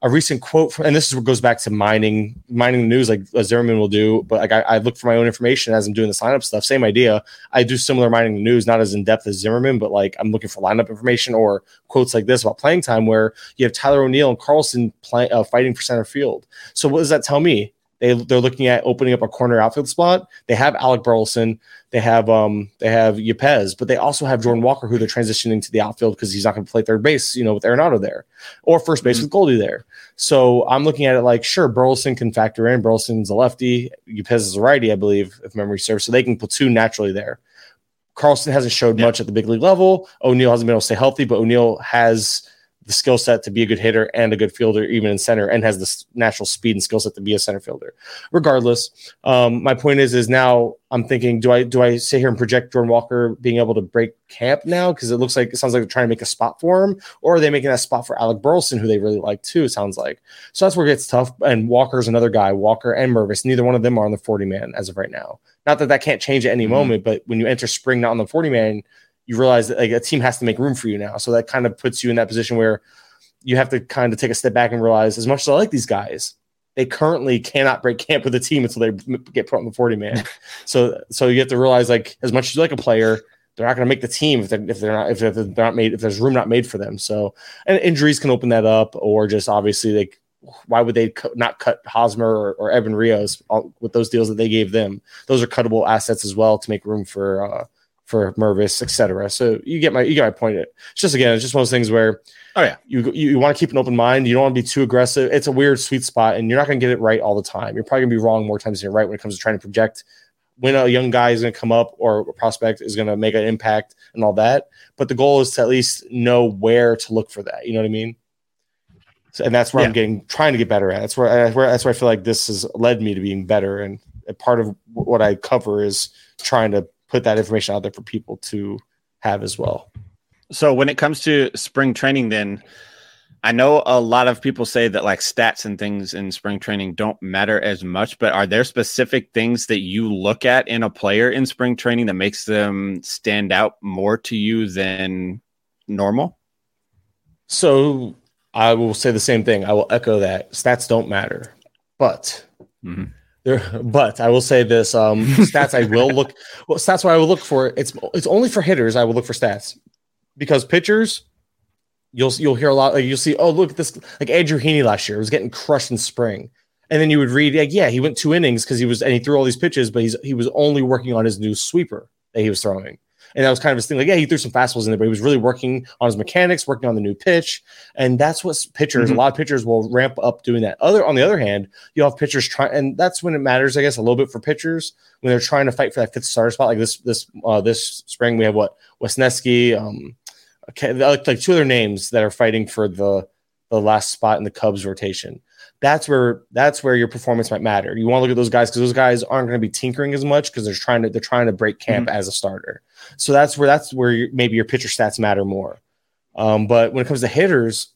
A recent quote from, and this is what goes back to mining, mining the news like Zimmerman will do. But like I, I look for my own information as I'm doing the sign up stuff. Same idea. I do similar mining the news, not as in depth as Zimmerman, but like I'm looking for lineup information or quotes like this about playing time, where you have Tyler O'Neill and Carlson play, uh, fighting for center field. So what does that tell me? They they're looking at opening up a corner outfield spot. They have Alec Burleson. They have um they have Yepez, but they also have Jordan Walker, who they're transitioning to the outfield because he's not going to play third base, you know, with Arenado there, or first base mm-hmm. with Goldie there. So I'm looking at it like, sure, Burleson can factor in. Burleson's a lefty. Yepez is a righty, I believe, if memory serves. So they can platoon naturally there. Carlson hasn't showed yeah. much at the big league level. O'Neill hasn't been able to stay healthy, but O'Neill has the skill set to be a good hitter and a good fielder, even in center, and has the natural speed and skill set to be a center fielder. Regardless, um, my point is, is now I'm thinking, do I do I sit here and project Jordan Walker being able to break camp now because it looks like it sounds like they're trying to make a spot for him, or are they making that spot for Alec Burleson, who they really like too? It sounds like so that's where it gets tough. And Walker's another guy, Walker and Mervis. Neither one of them are on the 40 man as of right now. Not that that can't change at any mm-hmm. moment, but when you enter spring not on the 40 man, you realize that like a team has to make room for you now. So that kind of puts you in that position where you have to kind of take a step back and realize as much as I like these guys, they currently cannot break camp with the team until they get put on the 40 man. <laughs> so so you have to realize like as much as you like a player, they're not going to make the team if they're, if they're not if they're not made if there's room not made for them. So and injuries can open that up, or just obviously like why would they not cut Hosmer or, or Edwin Rios with those deals that they gave them? Those are cuttable assets as well to make room for uh, for Mervis, etc. So you get my you get my point. It's just again, it's just one of those things where oh yeah, you you, you want to keep an open mind. You don't want to be too aggressive. It's a weird sweet spot, and you're not going to get it right all the time. You're probably going to be wrong more times than you're right when it comes to trying to project when a young guy is going to come up or a prospect is going to make an impact and all that. But the goal is to at least know where to look for that. You know what I mean? So, and that's where yeah. I'm getting trying to get better at. That's where, I, where that's where I feel like this has led me to being better. And part of what I cover is trying to put that information out there for people to have as well. So when it comes to spring training, then I know a lot of people say that like stats and things in spring training don't matter as much, but are there specific things that you look at in a player in spring training that makes them stand out more to you than normal? So I will say the same thing. I will echo that stats don't matter, but mm-hmm. There, but I will say this: um, <laughs> stats I will look. Well, stats what I will look for. It's it's only for hitters. I will look for stats because pitchers, you'll you'll hear a lot. Like you'll see, oh look at this, like Andrew Heaney last year was getting crushed in spring, and then you would read like, yeah, he went two innings because he was and he threw all these pitches, but he's he was only working on his new sweeper that he was throwing. And that was kind of his thing. Like, yeah, he threw some fastballs in there, but he was really working on his mechanics, working on the new pitch. And that's what pitchers, mm-hmm. a lot of pitchers will ramp up doing that. Other on the other hand, you have pitchers trying, and that's when it matters, I guess, a little bit for pitchers when they're trying to fight for that fifth starter spot. Like this, this, uh, this spring, we have what Wesneski, um, okay, like, two other names that are fighting for the the last spot in the Cubs rotation that's where that's where your performance might matter. You want to look at those guys because those guys aren't going to be tinkering as much because they're trying to they're trying to break camp mm-hmm. as a starter. So that's where that's where maybe your pitcher stats matter more. Um, but when it comes to hitters,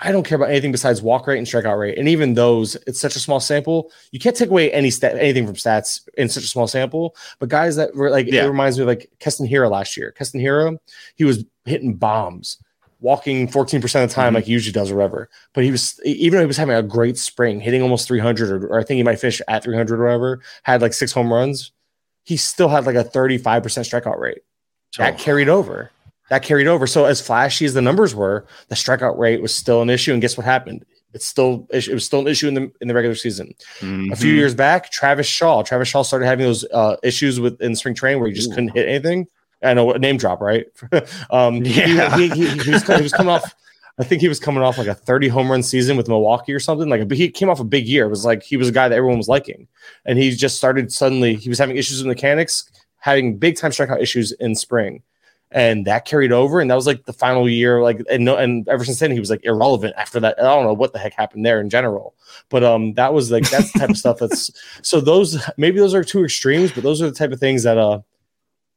I don't care about anything besides walk rate and strikeout rate. And even those, it's such a small sample. You can't take away any stat anything from stats in such a small sample. But guys that were like, yeah. it reminds me of like Keston Hiura last year. Keston Hiura, he was hitting bombs walking 14% of the time mm-hmm. like he usually does or whatever. But he was even though he was having a great spring, hitting almost 300 or, or I think he might finish at 300 or whatever, had like six home runs. He still had like a 35% strikeout rate. That oh. carried over. That carried over. So as flashy as the numbers were, the strikeout rate was still an issue. And guess what happened? It's still it was still an issue in the in the regular season. Mm-hmm. A few years back, Travis Shaw. Travis Shaw started having those uh, issues with in spring training where he just Ooh. couldn't hit anything. I know name drop, right? <laughs> um, yeah, he, he, he, he, was, he was coming off. I think he was coming off like a 30 home run season with Milwaukee or something. Like he came off a big year. It was like he was a guy that everyone was liking, and he just started suddenly. He was having issues with mechanics, having big time strikeout issues in spring, and that carried over. And that was like the final year. Like and no, and ever since then he was like irrelevant. After that, I don't know what the heck happened there in general, but um, that was like that's the type of stuff that's <laughs> so those maybe those are two extremes, but those are the type of things that uh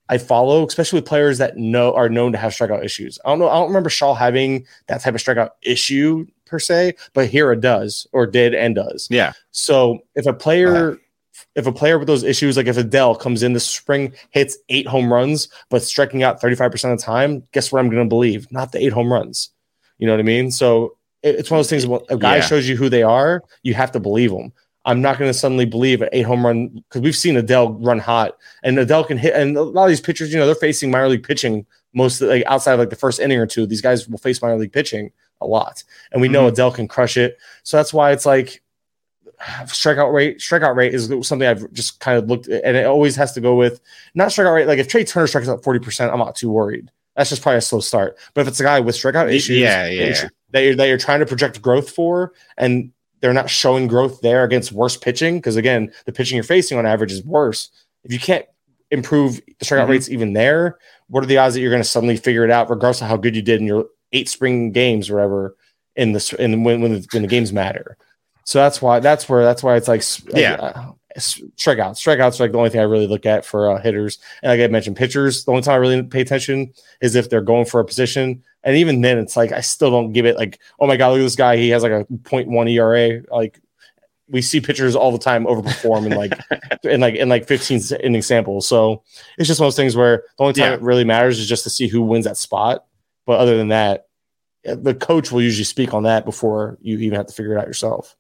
I follow, especially with players that know are known to have strikeout issues. I don't know. I don't remember Shaw having that type of strikeout issue per se, but Hiura does or did and does. Yeah. So if a player, uh, if a player with those issues, like if Adell comes in this spring, hits eight home runs, but striking out 35% of the time, guess what I'm going to believe? Not the eight home runs. You know what I mean? So it's one of those things. When a guy yeah. shows you who they are, you have to believe them. I'm not going to suddenly believe an eight home run because we've seen Adell run hot and Adell can hit. And a lot of these pitchers, you know, they're facing minor league pitching most like outside of like the first inning or two. These guys will face minor league pitching a lot, and we know mm-hmm. Adell can crush it. So that's why it's like <sighs> strikeout rate. Strikeout rate is something I've just kind of looked at, and it always has to go with not strikeout rate. Like if Trea Turner strikes out 40%, I'm not too worried. That's just probably a slow start. But if it's a guy with strikeout issues, yeah, yeah. that you're, that you're trying to project growth for, and they're not showing growth there against worse pitching because again, the pitching you're facing on average is worse. If you can't improve the strikeout mm-hmm. rates even there, what are the odds that you're going to suddenly figure it out, regardless of how good you did in your eight spring games or whatever in the in when when the, when the games matter? So that's why that's where that's why it's like yeah. Uh, strikeouts. Strikeouts are like the only thing I really look at for uh, hitters. And like I mentioned, pitchers, the only time I really pay attention is if they're going for a position. And even then, it's like I still don't give it like, oh my god, look at this guy. He has like a 0.1 ERA. Like we see pitchers all the time overperform in like <laughs> in like in like 15 inning samples. So it's just one of those things where the only time yeah. it really matters is just to see who wins that spot. But other than that, the coach will usually speak on that before you even have to figure it out yourself.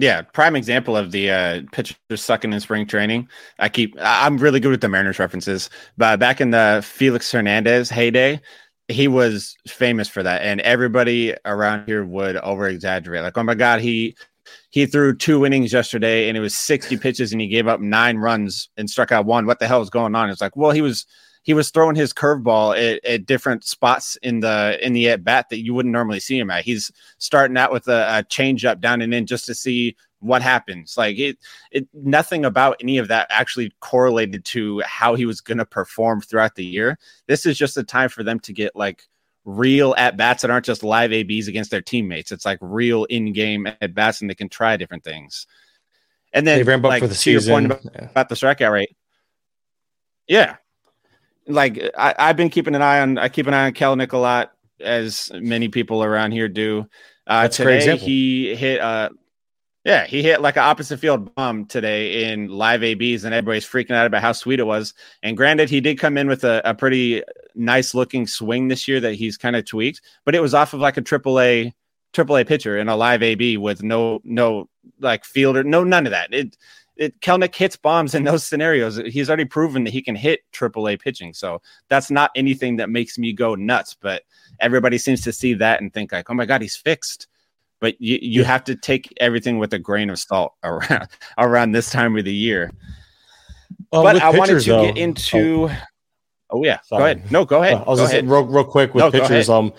Yeah, prime example of the uh, pitchers sucking in spring training. I keep I'm really good with the Mariners references, but back in the Felix Hernandez heyday, he was famous for that, and everybody around here would over exaggerate. Like, oh my god, he he threw two innings yesterday, and it was 60 pitches, and he gave up nine runs and struck out one. What the hell is going on? It's like, well, he was he was throwing his curveball at, at, different spots in the in the at bat that you wouldn't normally see him at. He's starting out with a, a change up down and in just to see what happens. Like it, it nothing about any of that actually correlated to how he was going to perform throughout the year. This is just a time for them to get like real at bats that aren't just live ABs against their teammates. It's like real in game at bats, and they can try different things. And then, they ramp up like, for the season. About, yeah. about the strikeout rate. Yeah, like I, have been keeping an eye on I keep an eye on Kelenic a lot, as many people around here do. Uh, That's today he hit uh yeah, he hit like an opposite field bomb today in live ABs, and everybody's freaking out about how sweet it was. And granted, he did come in with a, a pretty nice looking swing this year that he's kind of tweaked, but it was off of like a triple A triple A pitcher in a live AB with no no like fielder, no none of that. It it, Kelenic hits bombs in those scenarios. He's already proven that he can hit AAA pitching. So that's not anything that makes me go nuts. But everybody seems to see that and think like, oh my god, he's fixed. But you, you yeah. have to take everything with a grain of salt <laughs> around around this time of the year. Well, but I pitchers, wanted to though, get into. Oh yeah, Sorry. go ahead. No, go ahead. Uh, I was go ahead. real, real quick with no, pitchers. Um,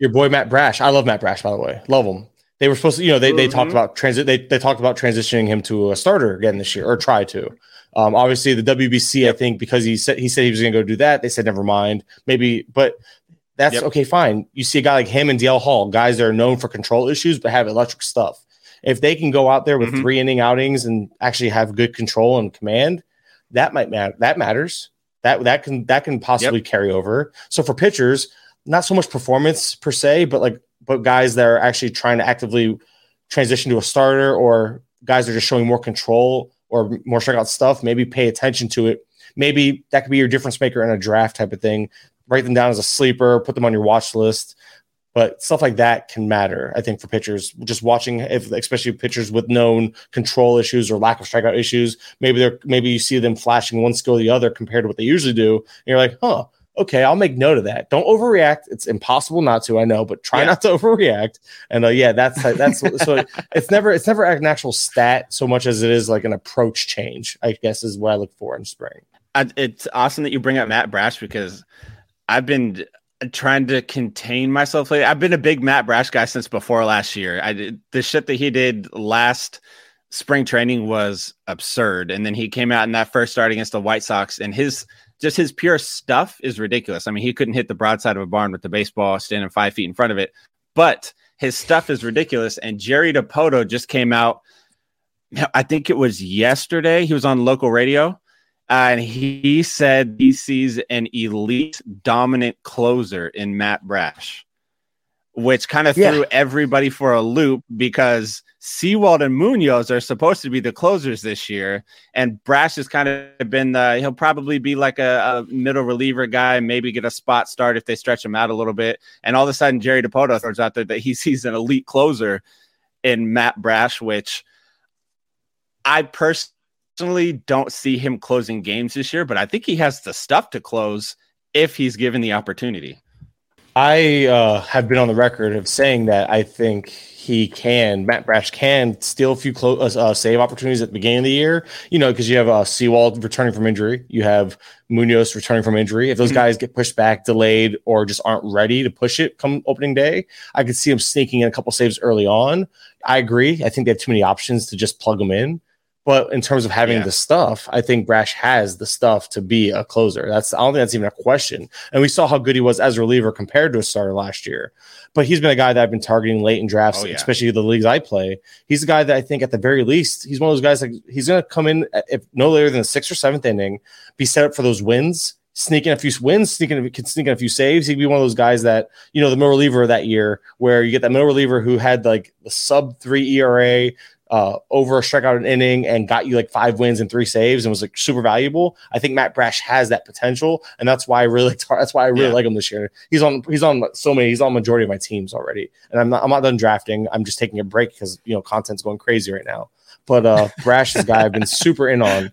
your boy Matt Brash. I love Matt Brash, by the way. Love him. They were supposed to, you know, they, mm-hmm. they talked mm-hmm. about transit. They, they talked about transitioning him to a starter again this year, or try to. Um, obviously, the WBC, yep. I think, because he said he said he was going to go do that. They said never mind, maybe, but that's yep. okay. Fine. You see a guy like him and DL Hall, guys that are known for control issues but have electric stuff. If they can go out there with mm-hmm. three inning outings and actually have good control and command, that might matter. That matters. That that can that can possibly yep. carry over. So for pitchers, not so much performance per se, but like but guys that are actually trying to actively transition to a starter or guys that are just showing more control or more strikeout stuff, maybe pay attention to it. Maybe that could be your difference maker in a draft type of thing. Write them down as a sleeper, put them on your watch list. But stuff like that can matter, I think, for pitchers. Just watching, if especially pitchers with known control issues or lack of strikeout issues, maybe they're maybe you see them flashing one skill or the other compared to what they usually do, and you're like, huh, okay, I'll make note of that. Don't overreact. It's impossible not to, I know, but try yeah. not to <laughs> overreact. And uh, yeah, that's that's so it's never it's never an actual stat so much as it is like an approach change. I guess is what I look for in spring. I, it's awesome that you bring up Matt Brash because I've been trying to contain myself. lately. I've been a big Matt Brash guy since before last year. I did the shit that he did last spring training was absurd, and then he came out in that first start against the White Sox, and his just his pure stuff is ridiculous. I mean, he couldn't hit the broadside of a barn with the baseball standing five feet in front of it, but his stuff is ridiculous. And Jerry Dipoto just came out. I think it was yesterday. He was on local radio, and he said he sees an elite dominant closer in Matt Brash, which kind of yeah. threw everybody for a loop because Sewald and Munoz are supposed to be the closers this year, and Brash has kind of been the. He'll probably be like a, a, middle reliever guy, maybe get a spot start if they stretch him out a little bit. And all of a sudden, Jerry Dipoto throws out there that he <laughs> sees an elite closer in Matt Brash, which I personally don't see him closing games this year, but I think he has the stuff to close if he's given the opportunity. I uh, have been on the record of saying that I think he can, Matt Brash can steal a few close, uh, uh, save opportunities at the beginning of the year, you know, because you have uh, Sewald returning from injury, you have Munoz returning from injury. If those mm-hmm. guys get pushed back, delayed, or just aren't ready to push it come opening day, I could see him sneaking in a couple saves early on. I agree. I think they have too many options to just plug them in. But in terms of having yeah. the stuff, I think Brash has the stuff to be a closer. That's I don't think that's even a question. And we saw how good he was as a reliever compared to a starter last year. But he's been a guy that I've been targeting late in drafts, oh, yeah. especially the leagues I play. He's a guy that I think at the very least, he's one of those guys like he's gonna come in uh, if no later than the sixth or seventh inning, be set up for those wins sneaking a few wins, sneaking can sneak in a few saves. He'd be one of those guys that you know the middle reliever of that year, where you get that middle reliever who had like the sub three ERA, uh, over a strikeout an inning and got you like five wins and three saves and was like super valuable. I think Matt Brash has that potential, and that's why I really <laughs> that's why I really yeah. like him this year. He's on he's on so many he's on majority of my teams already, and I'm not I'm not done drafting. I'm just taking a break because you know content's going crazy right now. But uh, <laughs> Brash is a guy I've been super in on.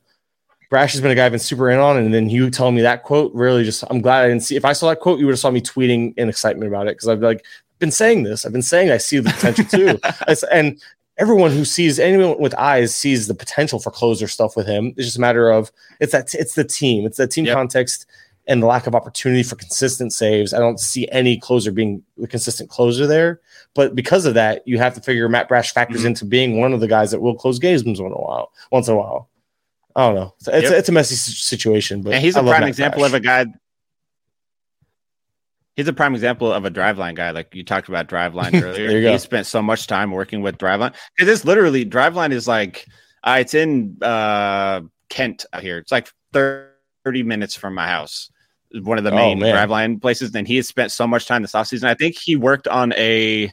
Brash has been a guy I've been super in on, and then you telling me that quote really just I'm glad I didn't see. If I saw that quote, you would have saw me tweeting in excitement about it because I've like been saying this. I've been saying I see the potential too, <laughs> and everyone who sees anyone with eyes sees the potential for closer stuff with him. It's just a matter of it's that it's the team, it's that team yep. context and the lack of opportunity for consistent saves. I don't see any closer being the consistent closer there. But because of that, you have to figure Matt Brash factors mm-hmm. into being one of the guys that will close games once in a while. Once in a while. I don't know. It's, yep. it's, it's a messy situation, but and he's a prime example Brash. of a guy he's a prime example of a driveline guy. Like you talked about driveline <laughs> earlier. he spent so much time working with driveline because it's literally driveline is like uh, it's in uh, Kent out here. It's like 30 minutes from my house. One of the oh, main oh, driveline places. And he has spent so much time this offseason. I think he worked on a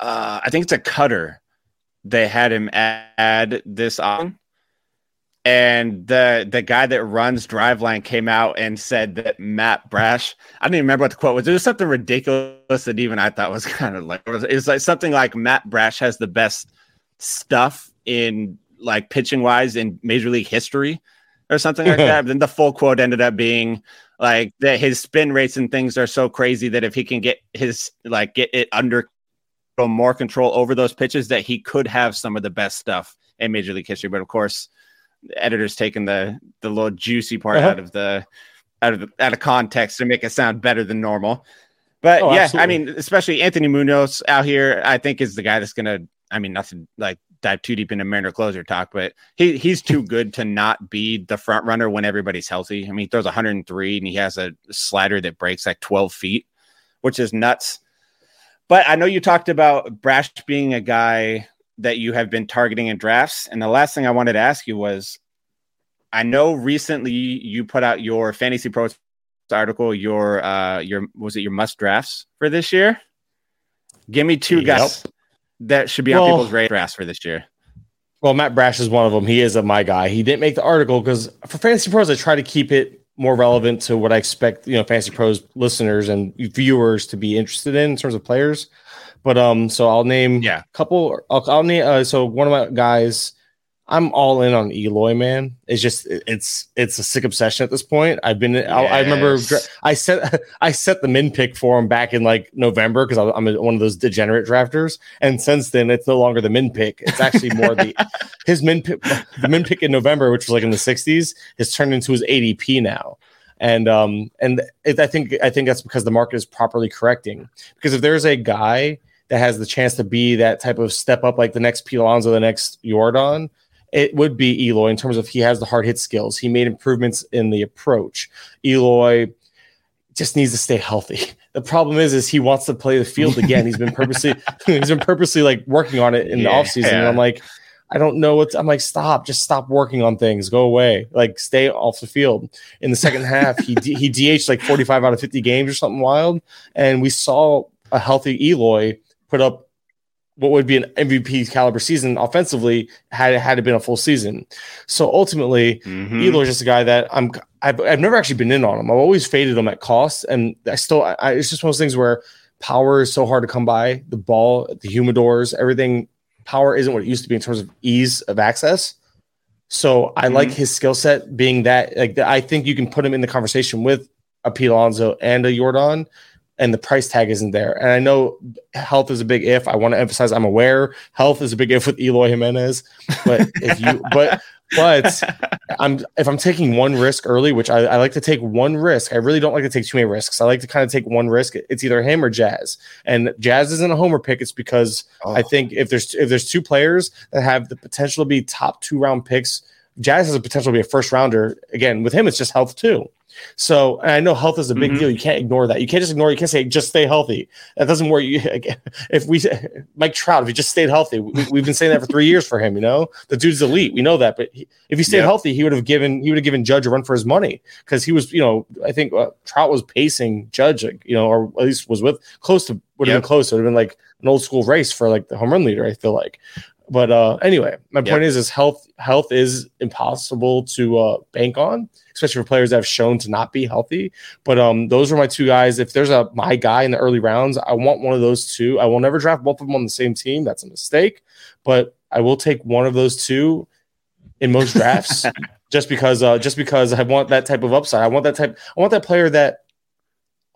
uh, I think it's a cutter. They had him add this on and the the guy that runs Driveline came out and said that Matt Brash, I don't even remember what the quote was. It was something ridiculous that even I thought was <laughs> kind of like it was, it was like something like Matt Brash has the best stuff in like pitching wise in Major League history or something like <laughs> that. But then the full quote ended up being like that his spin rates and things are so crazy that if he can get his like get it under more control over those pitches, that he could have some of the best stuff in Major League history. But of course, the editor's taking the the little juicy part uh-huh. out of the out of the, out of context to make it sound better than normal. But oh, yeah, absolutely. I mean, especially Anthony Munoz out here, I think is the guy that's gonna. I mean, nothing like dive too deep into Mariner closer talk, but he he's too <laughs> good to not be the front runner when everybody's healthy. I mean, he throws 103 and he has a slider that breaks like 12 feet, which is nuts. But I know you talked about Brash being a guy that you have been targeting in drafts, and the last thing I wanted to ask you was, I know recently you put out your Fantasy Pros article, your uh your was it your must drafts for this year? Give me two yep. guys that should be on people's radars for this year? Well, Matt Brash is one of them. He is a my guy. He didn't make the article because for Fantasy Pros, I try to keep it more relevant to what I expect, you know, Fantasy Pros listeners and viewers to be interested in in terms of players. But um, so I'll name yeah a couple. I'll, I'll name uh, so one of my guys I'm all in on Eloy, man. It's just it's it's a sick obsession at this point. I've been yes. I, I, remember I set <laughs> I set the min pick for him back in like November because I'm one of those degenerate drafters, and since then it's no longer the min pick. It's actually more the <laughs> his min pick the min pick in November, which was like in the 60s, has turned into his ADP now. And um and it, I think I think that's because the market is properly correcting. Because if there's a guy that has the chance to be that type of step up, like the next P. Alonso, the next Yordan, it would be Eloy in terms of he has the hard hit skills. He made improvements in the approach. Eloy just needs to stay healthy. <laughs> The problem is, is he wants to play the field again. He's been purposely, <laughs> <laughs> he's been purposely like working on it in yeah. the offseason. And I'm like, I don't know what I'm like. Stop, just stop working on things. Go away. Like stay off the field. In the second half, he he DH like 45 out of 50 games or something wild, and we saw a healthy Eloy put up what would be an MVP caliber season offensively had it had it been a full season. So ultimately, mm-hmm. Eloy is just a guy that I'm. I've, I've never actually been in on him. I've always faded him at cost, and I still. I, it's just one of those things where power is so hard to come by. The ball, the humidors, everything. Power isn't what it used to be in terms of ease of access. So I mm-hmm. like his skill set being that. Like I think you can put him in the conversation with a P. Alonso and a Yordan and the price tag isn't there. And I know health is a big if. I want to emphasize I'm aware health is a big if with Eloy Jimenez, but if you <laughs> but but I'm if I'm taking one risk early, which I, I, like to take one risk. I really don't like to take too many risks. I like to kind of take one risk. It's either him or Jazz. And Jazz isn't a homer pick. It's because oh. I think if there's if there's two players that have the potential to be top two round picks, Jazz has a potential to be a first rounder. Again, with him, it's just health too. So I know health is a big mm-hmm. deal. You can't ignore that. You can't just ignore. It. You can't say just stay healthy. That doesn't work. <laughs> You, again. if we Mike Trout, if he just stayed healthy, we, have been saying that for three years for him. You know, the dude's elite. We know that. But he, if he stayed yep. healthy, he would have given he would have given Judge a run for his money because he was, you know, I think uh, Trout was pacing Judge, you know, or at least was with close to would have yep. been close. It would have been like an old school race for like the home run leader. I feel like. But uh, anyway, my yep. point is, is health health is impossible to uh, bank on, especially for players that have shown to not be healthy. But um, those are my two guys. If there's a my guy in the early rounds, I want one of those two. I will never draft both of them on the same team. That's a mistake. But I will take one of those two in most drafts, <laughs> just because uh, just because I want that type of upside. I want that type. I want that player that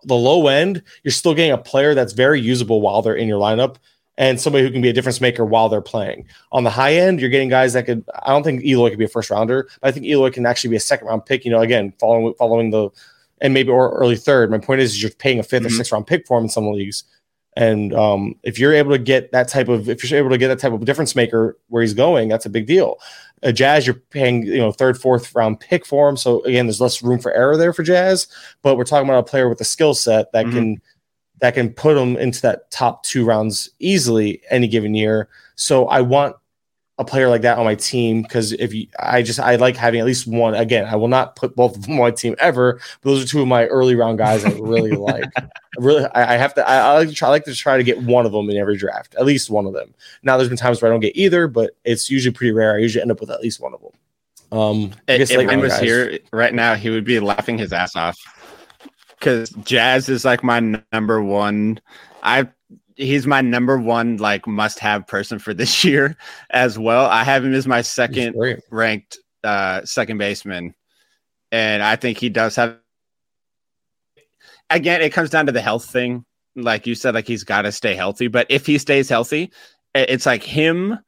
the low end, you're still getting a player that's very usable while they're in your lineup and somebody who can be a difference maker while they're playing. On the high end, you're getting guys that could. I don't think Eloy could be a first rounder, but I think Eloy can actually be a second round pick. You know, again, following following the and maybe or early third. My point is, is you're paying a 5th mm-hmm. or sixth round pick for him in some leagues. And um, if you're able to get that type of, if you're able to get that type of difference maker where he's going, that's a big deal. A Jazz, you're paying, you know, third, fourth round pick for him. So again, there's less room for error there for Jazz. But we're talking about a player with a skill set that mm-hmm. can that can put them into that top two rounds easily any given year. So I want a player like that on my team because if you, I just I like having at least one. Again, I will not put both of them on my team ever. But those are two of my early round guys I really <laughs> like. really, I, I, have to. I, I, like to try. I like to try to get one of them in every draft, at least one of them. Now, there's been times where I don't get either, but it's usually pretty rare. I usually end up with at least one of them. Um, I guess if like was here right now, he would be laughing his ass off because Jazz is like my number one. I he's my number one like must have person for this <laughs> year as well. I have him as my second ranked uh second baseman. And I think he does have again, it comes down to the health thing. Like you said, like he's got to stay healthy. But if he stays healthy, it's like him,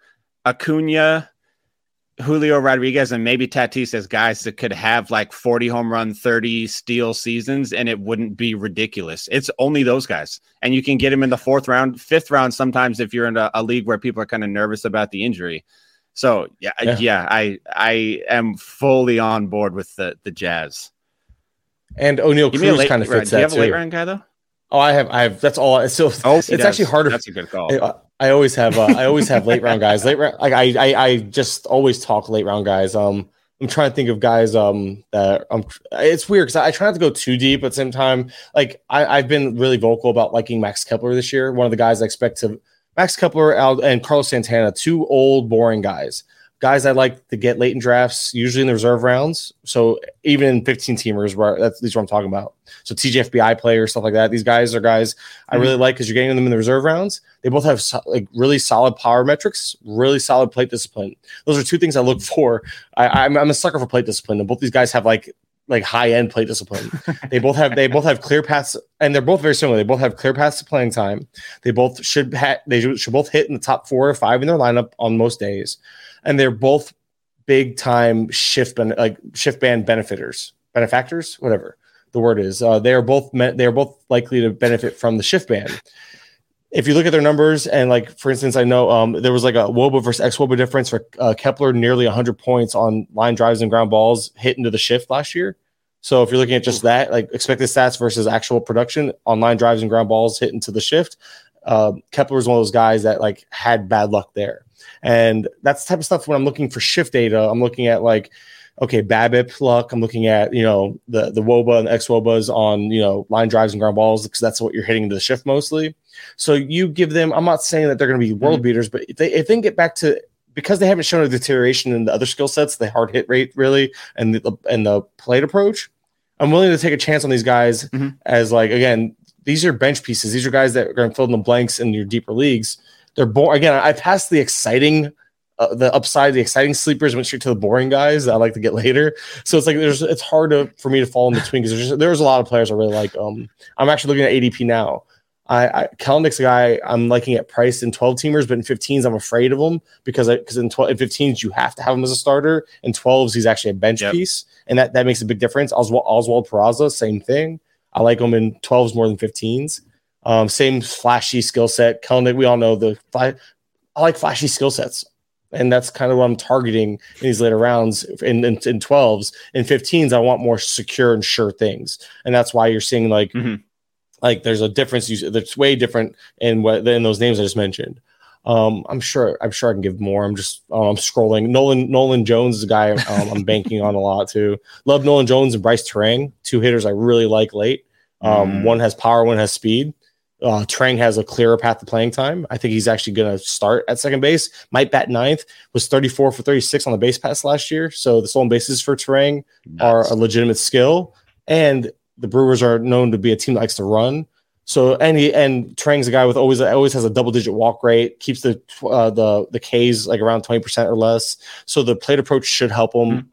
Acuna, Julio Rodriguez and maybe Tatis as guys that could have like 40 home run, 30 steal seasons, and it wouldn't be ridiculous. It's only those guys. And you can get him in the fourth round, fifth round sometimes if you're in a, a league where people are kind of nervous about the injury. So yeah, yeah, yeah, I I am fully on board with the the Jazz. And Oneil Cruz kind of fits that. Do you have a late round guy though? Oh, I have, I have. That's all. It's still. Oh, it's does. actually harder. That's a good call. Uh, I, always have. Uh, I always have late round guys. Late round. Like I, I, I just always talk late round guys. Um, I'm trying to think of guys. Um, that um, it's weird because I, I, try not to go too deep. At the same time, like I, I've been really vocal about liking Max Kepler this year. One of the guys I expect to Max Kepler and Carlos Santana, two old boring guys guys I like to get late in drafts, usually in the reserve rounds. So even in 15 teamers, where that's these are what I'm talking about. So TGFBI players, stuff like that. These guys are guys. I really mhm. like because you're getting them in the reserve rounds. They both have so, like really solid power metrics, really solid plate discipline. Those are two things I look for. I, I'm, I'm a sucker for plate discipline, and both these guys have like like high end plate discipline. <laughs> they both have they both have clear paths, and they're both very similar. They both have clear paths to playing time. They both should ha- they should both hit in the top four or five in their lineup on most days and they're both big time shift ben- like shift band benefiters, benefactors, whatever the word is. Uh, they are both me- they are both likely to benefit from the shift band. If you look at their numbers, and like for instance, I know um, there was like a Woba versus ex Woba difference for uh, Kepler, nearly 100 points on line drives and ground balls hit into the shift last year. So if you're looking at just that, like expected stats versus actual production on line drives and ground balls hit into the shift, uh, Kepler is one of those guys that like had bad luck there. And that's the type of stuff when I'm looking for shift data, I'm looking at like, okay, BABIP luck. I'm looking at, you know, the, the WOBA and X WOBAs on, you know, line drives and ground balls because that's what you're hitting into the shift mostly. So you give them, I'm not saying that they're going to be world mm-hmm. beaters, but if they, if they can get back to, because they haven't shown a deterioration in the other skill sets, the hard hit rate really, and the, and the plate approach, I'm willing to take a chance on these guys mm-hmm. as like, again, these are bench pieces. These are guys that are going to fill in the blanks in your deeper leagues they're boring. Again, I passed the exciting, uh, the upside, the exciting sleepers went straight to the boring guys that I like to get <laughs> later. So it's like there's it's hard to, for me to fall in between because there's there's a lot of players I really like. Um, I'm actually looking at ADP now. I, I Kelenics a guy I'm liking at price in 12 teamers, but in 15s I'm afraid of him because I because in 12 in 15s you have to have him as a starter. In 12s he's actually a bench yep. piece, and that that makes a big difference. Oswald, Oswald Peraza, same thing. I like him in 12s more than 15s. Um, same flashy skill set. Kelenic, we all know the I like flashy skill sets. And that's kind of what I'm targeting in these later rounds in, in, in 12s. In 15s, I want more secure and sure things. And that's why you're seeing like mm-hmm. like there's a difference. That's way different in what in those names I just mentioned. Um, I'm sure I'm sure I can give more. I'm just um, I'm scrolling. Nolan Nolan Jones is a guy um, I'm banking on a lot too. Love Nolan Jones and Brice Turang, two hitters I really like late. Um, mm. One has power, one has speed. Uh, Turang has a clearer path to playing time. I think he's actually going to start at second base. Might bat ninth. Was 34 for 36 on the base pass last year. So the stolen bases for Turang nice. are a legitimate skill. And the Brewers are known to be a team that likes to run. So and he and Turang's a guy with always always has a double digit walk rate. Keeps the uh, the the K's like around 20 percent or less. So the plate approach should help him. Mm-hmm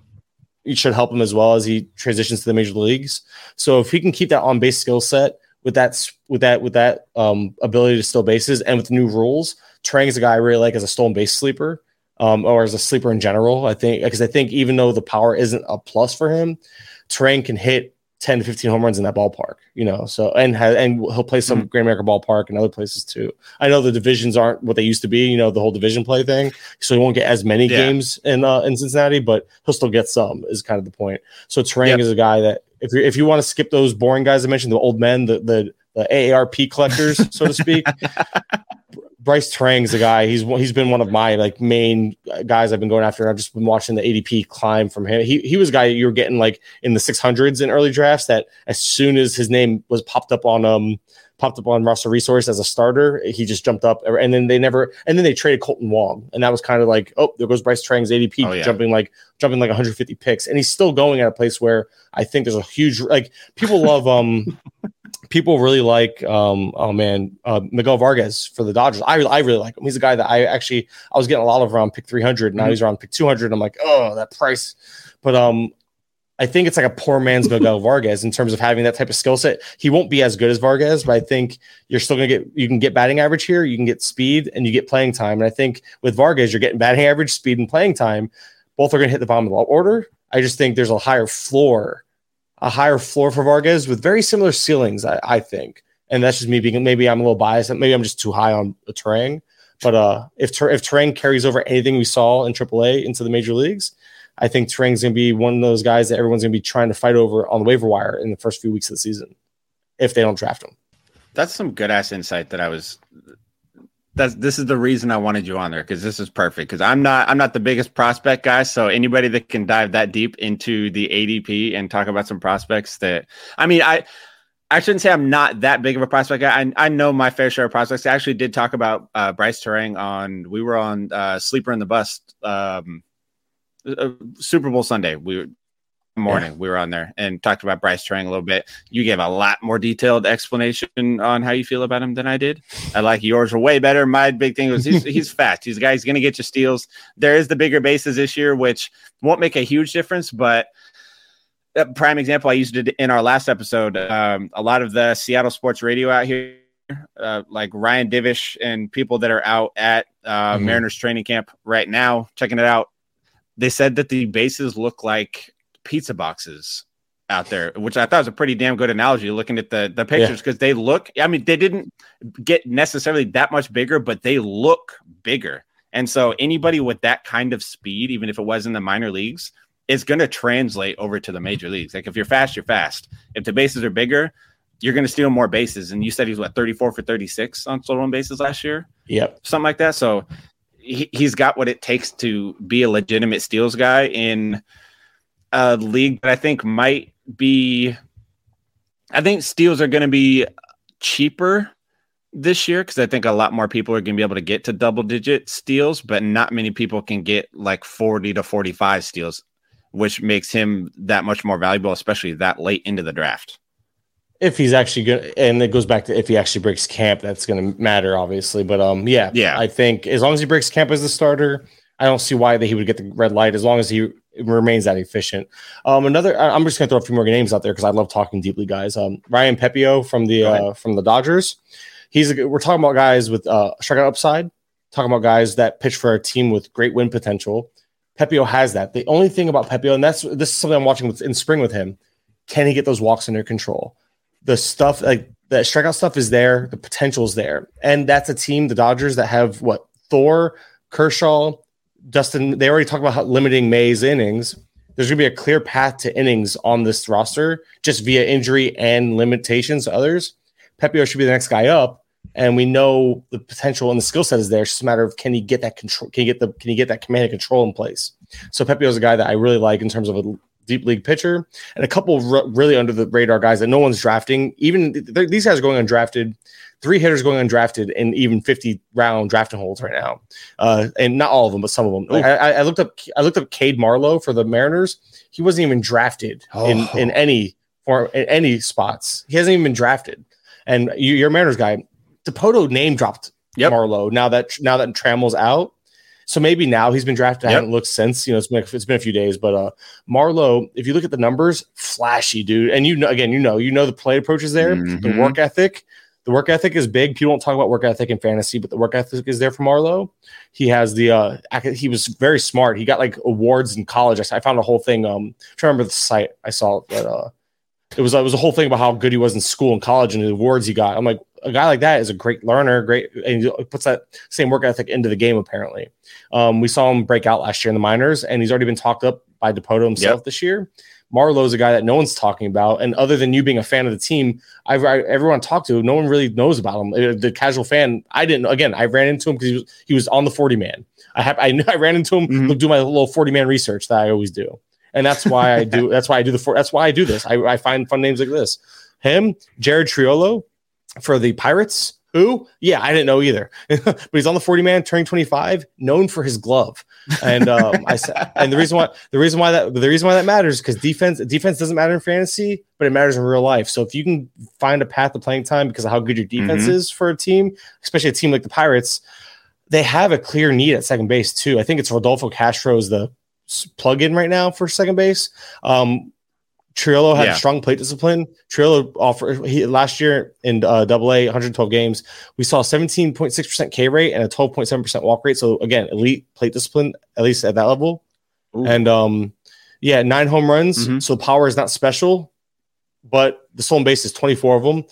it should help him as well as he transitions to the major leagues. So if he can keep that on base skill set with that with that with that um, ability to steal bases and with new rules. Turang is a guy I really like as a stolen base sleeper, um, or as a sleeper in general. I think because I think even though the power isn't a plus for him, Turang can hit 10 to 15 home runs in that ballpark, you know. So and ha- and he'll play some mm-hmm. Great American Ballpark and other places too. I know the divisions aren't what they used to be, you know, the whole division play thing. So he won't get as many yeah. games in uh, in Cincinnati, but he'll still get some. Is kind of the point. So Turang yep. is a guy that if you if you want to skip those boring guys I mentioned, the old men, the the, the AARP collectors, so to speak. <laughs> Brice Turang's the guy. He's he's been one of my like main guys I've been going after. I've just been watching the ADP climb from him. He he was a guy you were getting like in the 600s in early drafts. That as soon as his name was popped up on um popped up on roster resource as a starter, he just jumped up. And then they never and then they traded Kolten Wong, and that was kind of like oh there goes Brice Turang's ADP oh, yeah. jumping like jumping like 150 picks, and he's still going at a place where I think there's a huge like people <laughs> love um people really like um oh man uh, Miguel Vargas for the Dodgers. I I really like him. He's a guy that I actually I was getting a lot of around pick 300. Now mm-hmm. he's around pick 200. I'm like, oh, that price. But um, I think it's like a poor man's Miguel <laughs> Vargas in terms of having that type of skill set. He won't be as good as Vargas, but I think you're still gonna get you can get batting average here, you can get speed, and you get playing time. And I think with Vargas, you're getting batting average, speed, and playing time both are going to hit the bottom of the order. I just think there's a higher floor, a higher floor for Vargas with very similar ceilings. I, I think, and that's just me being maybe I'm a little biased. Maybe I'm just too high on the Turang. But uh, if if Turang carries over anything we saw in AAA into the major leagues, I think Turang's going to be one of those guys that everyone's going to be trying to fight over on the waiver wire in the first few weeks of the season if they don't draft him. That's some good ass insight that I was that's this is the reason I wanted you on there because this is perfect because I'm not I'm not the biggest prospect guy so anybody that can dive that deep into the ADP and talk about some prospects that I mean I I shouldn't say I'm not that big of a prospect guy I, I know my fair share of prospects I actually did talk about uh, Brice Turang on we were on uh, Sleeper in the Bust um, uh, Super Bowl Sunday we morning yeah. we were on there and talked about Bryce Turang a little bit. You gave a lot more detailed explanation on how you feel about him than I did. I like yours were way better. My big thing was he's, he's <laughs> fast. He's a guy. He's going to get you steals. There is the bigger bases this year, which won't make a huge difference, but. A prime example I used it in our last episode. Um, a lot of the Seattle sports radio out here uh, like Ryan Divish and people that are out at uh, mm-hmm. Mariners training camp right now, checking it out. They said that the bases look like pizza boxes out there, which I thought was a pretty damn good analogy looking at the the pictures because yeah. they look I mean they didn't get necessarily that much bigger, but they look bigger. And so anybody with that kind of speed, even if it was in the minor leagues, is going to translate over to the major leagues. Like if you're fast, you're fast. If the bases are bigger, you're going to steal more bases. And you said he's what 34 for 36 on stolen bases last year. Yep, something like that. So he, he's got what it takes to be a legitimate steals guy in a league that I think might be. I think steals are going to be cheaper this year because I think a lot more people are going to be able to get to double digit steals, but not many people can get like 40 to 45 steals, which makes him that much more valuable, especially that late into the draft. If he's actually good, and it goes back to if he actually breaks camp, that's going to matter, obviously. But um, yeah, yeah, I think as long as he breaks camp as the starter, I don't see why that he would get the red light as long as he remains that efficient. Um, another, I'm just gonna throw a few more names out there because I love talking deeply, guys. Um, Ryan Pepiot from the uh, from the Dodgers. He's a, we're talking about guys with uh, strikeout upside. Talking about guys that pitch for a team with great win potential. Pepiot has that. The only thing about Pepiot and that's this is something I'm watching with, in spring with him. Can he get those walks under control? The stuff like the strikeout stuff is there. The potential is there, and that's a team, the Dodgers, that have what Thor, Kershaw, Dustin, they already talked about how limiting May's innings. There's to be a clear path to innings on this roster just via injury and limitations to others. Pepiot should be the next guy up, and we know the potential and the skill set is there. It's just a matter of can he get that control? Can he get the can he get that command and control in place? So Pepiot is a guy that I really like in terms of a deep league pitcher, and a couple of really under the radar guys that no one's drafting. Even these guys are going undrafted three hitters going undrafted in even 50 round drafting holes right now. Uh, and not all of them, but some of them. Like I, I, looked up, I looked up Cade Marlowe for the Mariners. He wasn't even drafted oh. in, in any form, in any spots. He hasn't even been drafted. And you, you're a Mariners guy. Dipoto name dropped yep. Marlowe now that now that Trammell's out. So maybe now he's been drafted. I haven't looked since. You know, it's been it's been a few days, but uh Marlowe, if you look at the numbers, flashy dude. And you know, again, you know, you know the play approach is there, mm-hmm. the work ethic the work ethic is big. People don't talk about work ethic in fantasy, but the work ethic is there for Marlowe. He has the uh he was very smart. He got like awards in college. I, I found a whole thing. Um, I'm trying to remember the site I saw but uh it was it was a whole thing about how good he was in school and college and the awards he got. I'm like, a guy like that is a great learner, great, and he puts that same work ethic into the game. Apparently, um, we saw him break out last year in the minors, and he's already been talked up by Dipoto himself yep. this year. Marlowe's a guy that no one's talking about, and other than you being a fan of the team, I've I, everyone I talked to, no one really knows about him. Uh, the casual fan, I didn't. Again, I ran into him because he was he was on the forty man. I have I, <laughs> I ran into him mm-hmm. do my little forty man research that I always do, and that's why I do. <laughs> that's why I do the. That's why I do this. I, I find fun names like this. Him, Jared Triolo for the Pirates. Who? Yeah, I didn't know either. <laughs> but he's on the 40 man, turning 25, known for his glove. And um, I said, <laughs> and the reason why the reason why that the reason why that matters because defense defense doesn't matter in fantasy, but it matters in real life. So if you can find a path to playing time because of how good your defense mm-hmm. is for a team, especially a team like the Pirates, they have a clear need at second base too. I think it's Rodolfo Castro is the plug in right now for second base. Um, Triolo had yeah. strong plate discipline. Triolo offered he last year in uh, Double A, 112 games. We saw 17.6 percent K rate and a 12.7 percent walk rate. So again, elite plate discipline, at least at that level. Ooh. and um, yeah, nine home runs. Mm-hmm. So power is not special, but the stolen base is 24 of them,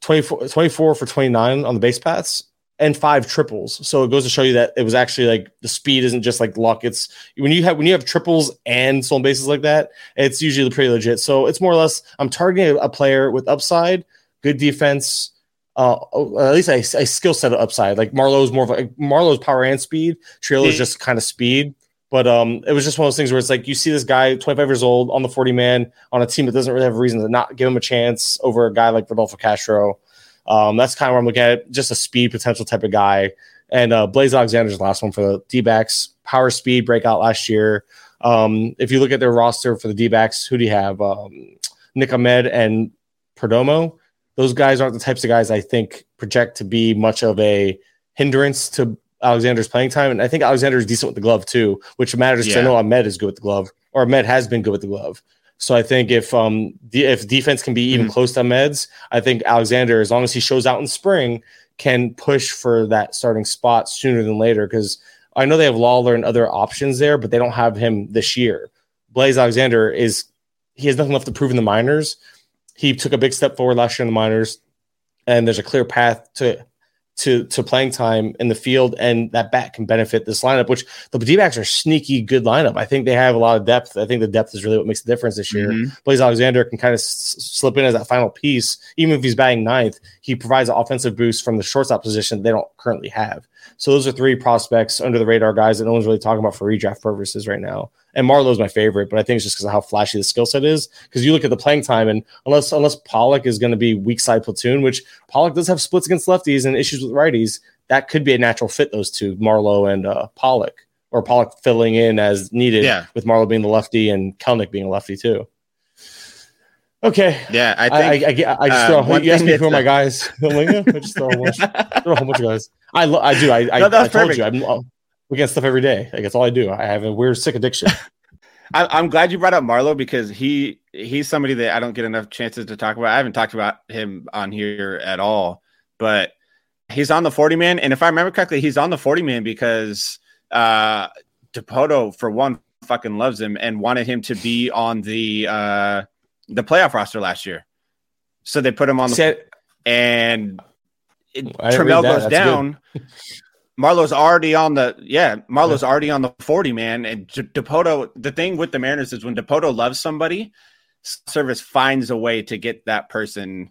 24, 24 for 29 on the base paths and five triples. So it goes to show you that it was actually like the speed isn't just like luck. It's when you have when you have triples and stolen bases like that, it's usually pretty legit. So it's more or less I'm targeting a player with upside, good defense, uh, at least a, a skill set of upside. Like Marlowe's more of a Marlowe's power and speed. Trill is just kind of speed. But um, it was just one of those things where it's like you see this guy, 25 years old, on the 40 man on a team that doesn't really have a reason to not give him a chance over a guy like Rodolfo Castro. Um, that's kind of where I'm looking at just a speed potential type of guy. And uh, Blaze Alexander's last one for the D backs. Power speed breakout last year. Um, if you look at their roster for the D backs, who do you have? Um, Nick Ahmed and Perdomo. Those guys aren't the types of guys I think project to be much of a hindrance to Alexander's playing time. And I think Alexander is decent with the glove too, which matters yeah. I know Ahmed is good with the glove, or Ahmed has been good with the glove. So I think if um if defense can be even mm-hmm. close to Meds, I think Alexander, as long as he shows out in spring, can push for that starting spot sooner than later. Because I know they have Lawlar and other options there, but they don't have him this year. Blaze Alexander is he has nothing left to prove in the minors. He took a big step forward last year in the minors, and there's a clear path to to to playing time in the field, and that bat can benefit this lineup. Which the D backs are sneaky good lineup. I think they have a lot of depth. I think the depth is really what makes the difference this year. Mm-hmm. Blaze Alexander can kind of s- slip in as that final piece, even if he's batting ninth. He provides an offensive boost from the shortstop position they don't currently have. So those are three prospects under the radar guys that no one's really talking about for redraft purposes right now. And Marlowe's my favorite, but I think it's just because of how flashy the skill set is. Because you look at the playing time, and unless unless Pollock is going to be weak side platoon, which Pollock does have splits against lefties and issues with righties, that could be a natural fit. Those two, Marlowe and uh, Pollock, or Pollock filling in as needed. Yeah. with Marlowe being the lefty and Kelenic being a lefty too. Okay. Yeah, I think I, I, I, I just uh, throw. You asked me who are my guys. <laughs> I just throw a bunch, <laughs> throw a whole bunch of guys. I lo- I do. I I, no, I told you I'm looking at stuff every day. Like that's all I do. I have a weird sick addiction. <laughs> I, am glad you brought up Marlowe because he he's somebody that I don't get enough chances to talk about. I haven't talked about him on here at all, but he's on the 40 man, and if I remember correctly, he's on the 40 man because uh Dipoto for one fucking loves him and wanted him to be on the uh the playoff roster last year. So they put him on the Set, and it, Trammell goes down. Marlowe's already on the yeah. Marlowe's yeah. already on the forty man, and Dipoto. The thing with the Mariners is when Dipoto loves somebody, Servais finds a way to get that person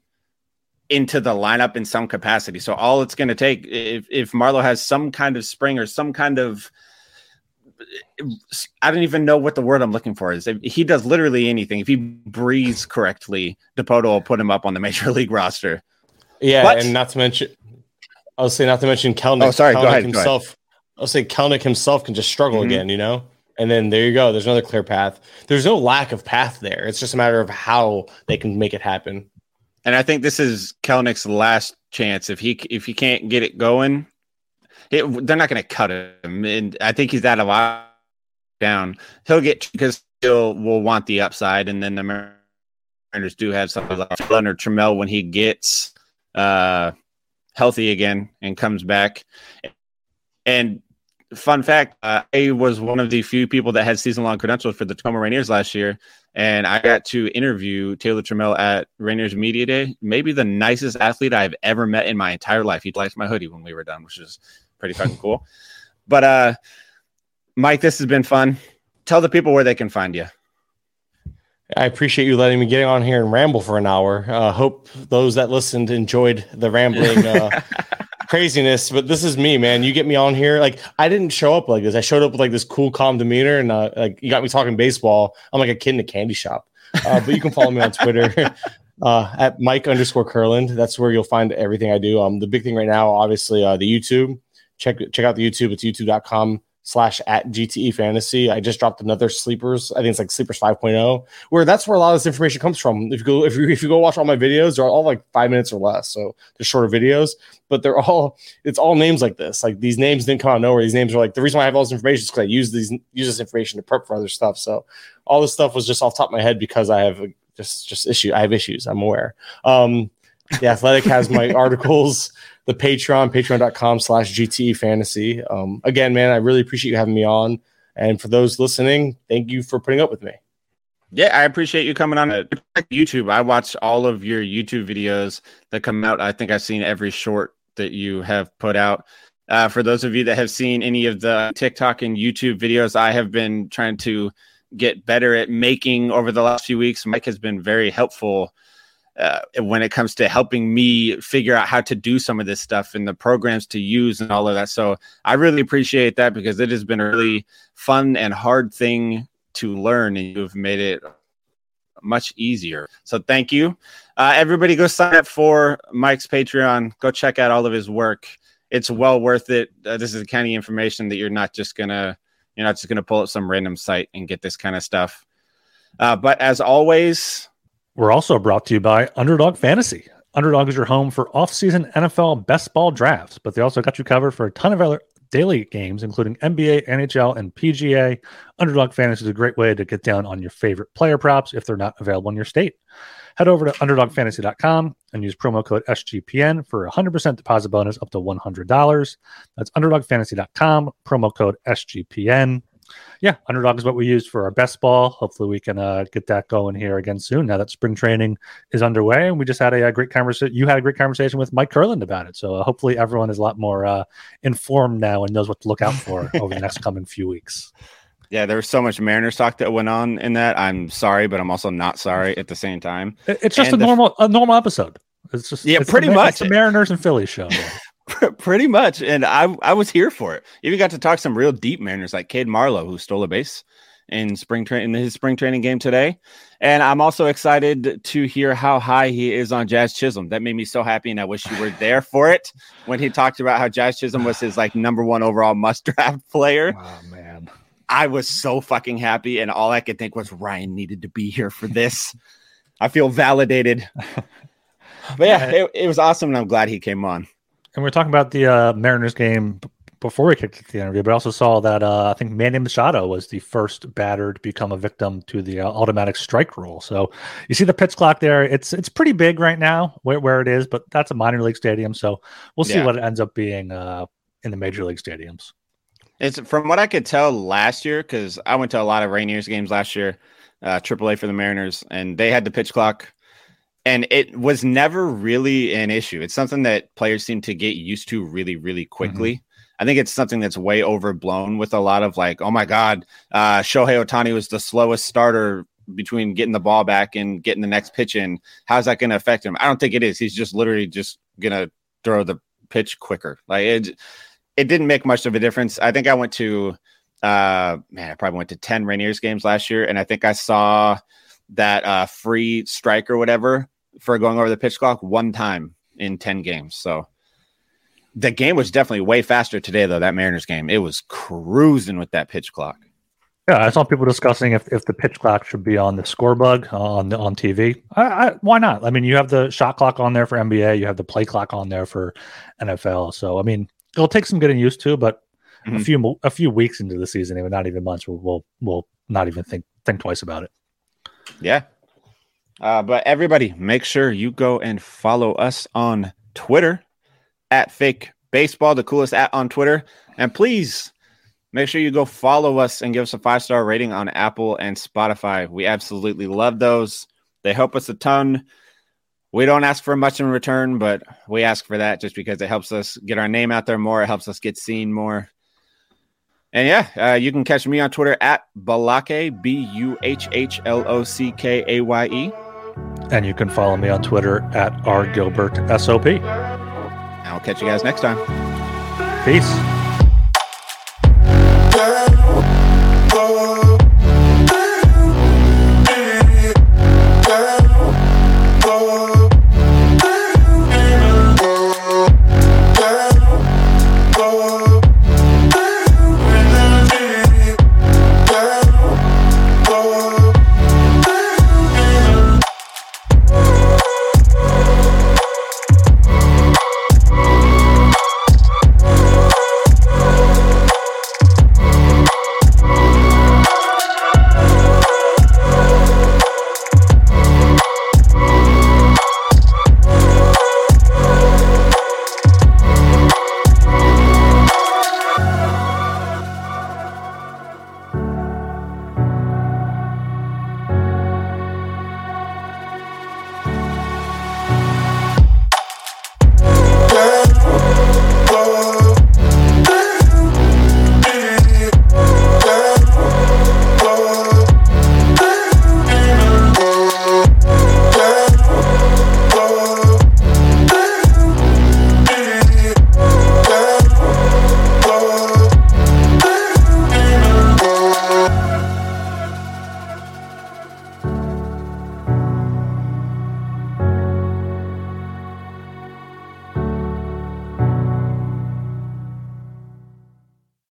into the lineup in some capacity. So all it's going to take if if Marlowe has some kind of spring or some kind of I don't even know what the word I'm looking for is. If he does literally anything. If he breathes correctly, Dipoto will put him up on the major <laughs> league roster. Yeah, but, and not to mention I'll say not to mention Kelenic. Oh, sorry. Kelenic go ahead. Himself. Go ahead. I'll say Kelenic himself can just struggle mm-hmm. again. You know, and then there you go. There's another clear path. There's no lack of path there. It's just a matter of how they can make it happen. And I think this is Kelenic's last chance. If he if he can't get it going, it, they're not going to cut him. And I think he's at a lot down. He'll get because he'll will want the upside, and then the Mariners do have something like Leonard Trammell when he gets uh healthy again and comes back. And fun fact, uh, I was one of the few people that had season long credentials for the Tacoma Rainiers last year. And I got to interview Taylor Trammell at Rainiers Media Day. Maybe the nicest athlete I've ever met in my entire life. He liked my hoodie when we were done, which is pretty fucking cool. But uh Mike, this has been fun. Tell the people where they can find you. I appreciate you letting me get on here and ramble for an hour. Uh, hope those that listened enjoyed the rambling uh, <laughs> craziness. But this is me, man. You get me on here. Like I didn't show up like this. I showed up with like this cool, calm demeanor, and uh, like you got me talking baseball. I'm like a kid in a candy shop. Uh, but you can follow me on Twitter <laughs> uh, at Mike underscore Kurland. That's where you'll find everything I do. Um, the big thing right now, obviously, uh, the YouTube. Check check out the YouTube. It's youtube.com slash at GTE fantasy. I just dropped another sleepers. I think it's like sleepers 5.0, where that's where a lot of this information comes from. If you go, if you, if you go watch all my videos, they're all like five minutes or less. So they're shorter videos, but they're all, it's all names like this. Like these names didn't come out nowhere. These names are like, the reason why I have all this information is because I use these, use this information to prep for other stuff. So all this stuff was just off top of my head because I have just, just issue. I have issues. I'm aware. Um, the athletic has my <laughs> articles the Patreon, patreon.com slash GTE fantasy. Um, again, man, I really appreciate you having me on. And for those listening, thank you for putting up with me. Yeah, I appreciate you coming on YouTube. I watch all of your YouTube videos that come out. I think I've seen every short that you have put out. Uh, for those of you that have seen any of the TikTok and YouTube videos, I have been trying to get better at making over the last few weeks. Mike has been very helpful uh, when it comes to helping me figure out how to do some of this stuff and the programs to use and all of that. So I really appreciate that because it has been a really fun and hard thing to learn, and you've made it much easier. So thank you. Uh, everybody go sign up for Mike's Patreon. Go check out all of his work. It's well worth it. Uh, this is the kind of information that you're not just gonna you're not just gonna pull up some random site and get this kind of stuff. Uh, but as always, we're also brought to you by Underdog Fantasy. Underdog is your home for off-season NFL best ball drafts, but they also got you covered for a ton of other daily games, including NBA, NHL, and PGA. Underdog Fantasy is a great way to get down on your favorite player props if they're not available in your state. Head over to underdogfantasy.com and use promo code SGPN for a 100% deposit bonus up to $100. That's underdogfantasy.com, promo code SGPN yeah, underdog is what we use for our best ball. Hopefully, we can uh, get that going here again soon. Now that spring training is underway, and we just had a, a great conversation. You had a great conversation with Mike Kurland about it, so uh, hopefully, everyone is a lot more uh, informed now and knows what to look out for <laughs> over the next coming few weeks. Yeah, there was so much Mariners talk that went on in that. I'm sorry, but I'm also not sorry at the same time. It's just and a normal a normal episode. It's just yeah, it's pretty the, much. It's the Mariners and Phillies show. <laughs> Pretty much. And I I was here for it. Even got to talk some real deep Mariners like Cade Marlowe, who stole a base in spring training in his spring training game today. And I'm also excited to hear how high he is on Jazz Chisholm. That made me so happy, and I wish you were there for it when he talked about how Jazz Chisholm was his like number one overall must <laughs> draft player. Oh man. I was so fucking happy, and all I could think was Ryan needed to be here for this. I feel validated. <laughs> But yeah, it, it was awesome, and I'm glad he came on and we are talking about the uh, Mariners game before we kicked the interview, but I also saw that uh, I think Manny Machado was the first batter to become a victim to the uh, automatic strike rule. So you see the pitch clock there; it's it's pretty big right now where, where it is, but that's a minor league stadium, so we'll see yeah. what it ends up being uh, in the major league stadiums. It's from what I could tell last year because I went to a lot of Rainiers games last year, uh, AAA for the Mariners, and they had the pitch clock and it was never really an issue. It's something that players seem to get used to really, really quickly. Mm-hmm. I think it's something that's way overblown with a lot of like, oh my God, uh, Shohei Ohtani was the slowest starter between getting the ball back and getting the next pitch in. How's that going to affect him? I don't think it is. He's just literally just going to throw the pitch quicker. Like it, it didn't make much of a difference. I think I went to, uh, man, I probably went to 10 Rainiers games last year, and I think I saw that uh, free strike or whatever for going over the pitch clock one time in 10 games. So the game was definitely way faster today, though. That Mariners game, it was cruising with that pitch clock. Yeah, I saw people discussing if, if the pitch clock should be on the score bug on on TV. I, I, why not? I mean, you have the shot clock on there for NBA, you have the play clock on there for NFL. So I mean, it'll take some getting used to, but mm-hmm. a few a few weeks into the season, even not even months, we'll, we'll we'll not even think think twice about it. Yeah, uh, but everybody, make sure you go and follow us on Twitter at Fake Baseball, the coolest at on Twitter. And please make sure you go follow us and give us a five star rating on Apple and Spotify. We absolutely love those. They help us a ton. We don't ask for much in return, but we ask for that just because it helps us get our name out there more. It helps us get seen more. And yeah, uh, you can catch me on Twitter at Buhhlockaye, B U H H L O C K A Y E. And you can follow me on Twitter at rgilbertsop. I'll catch you guys next time. Peace.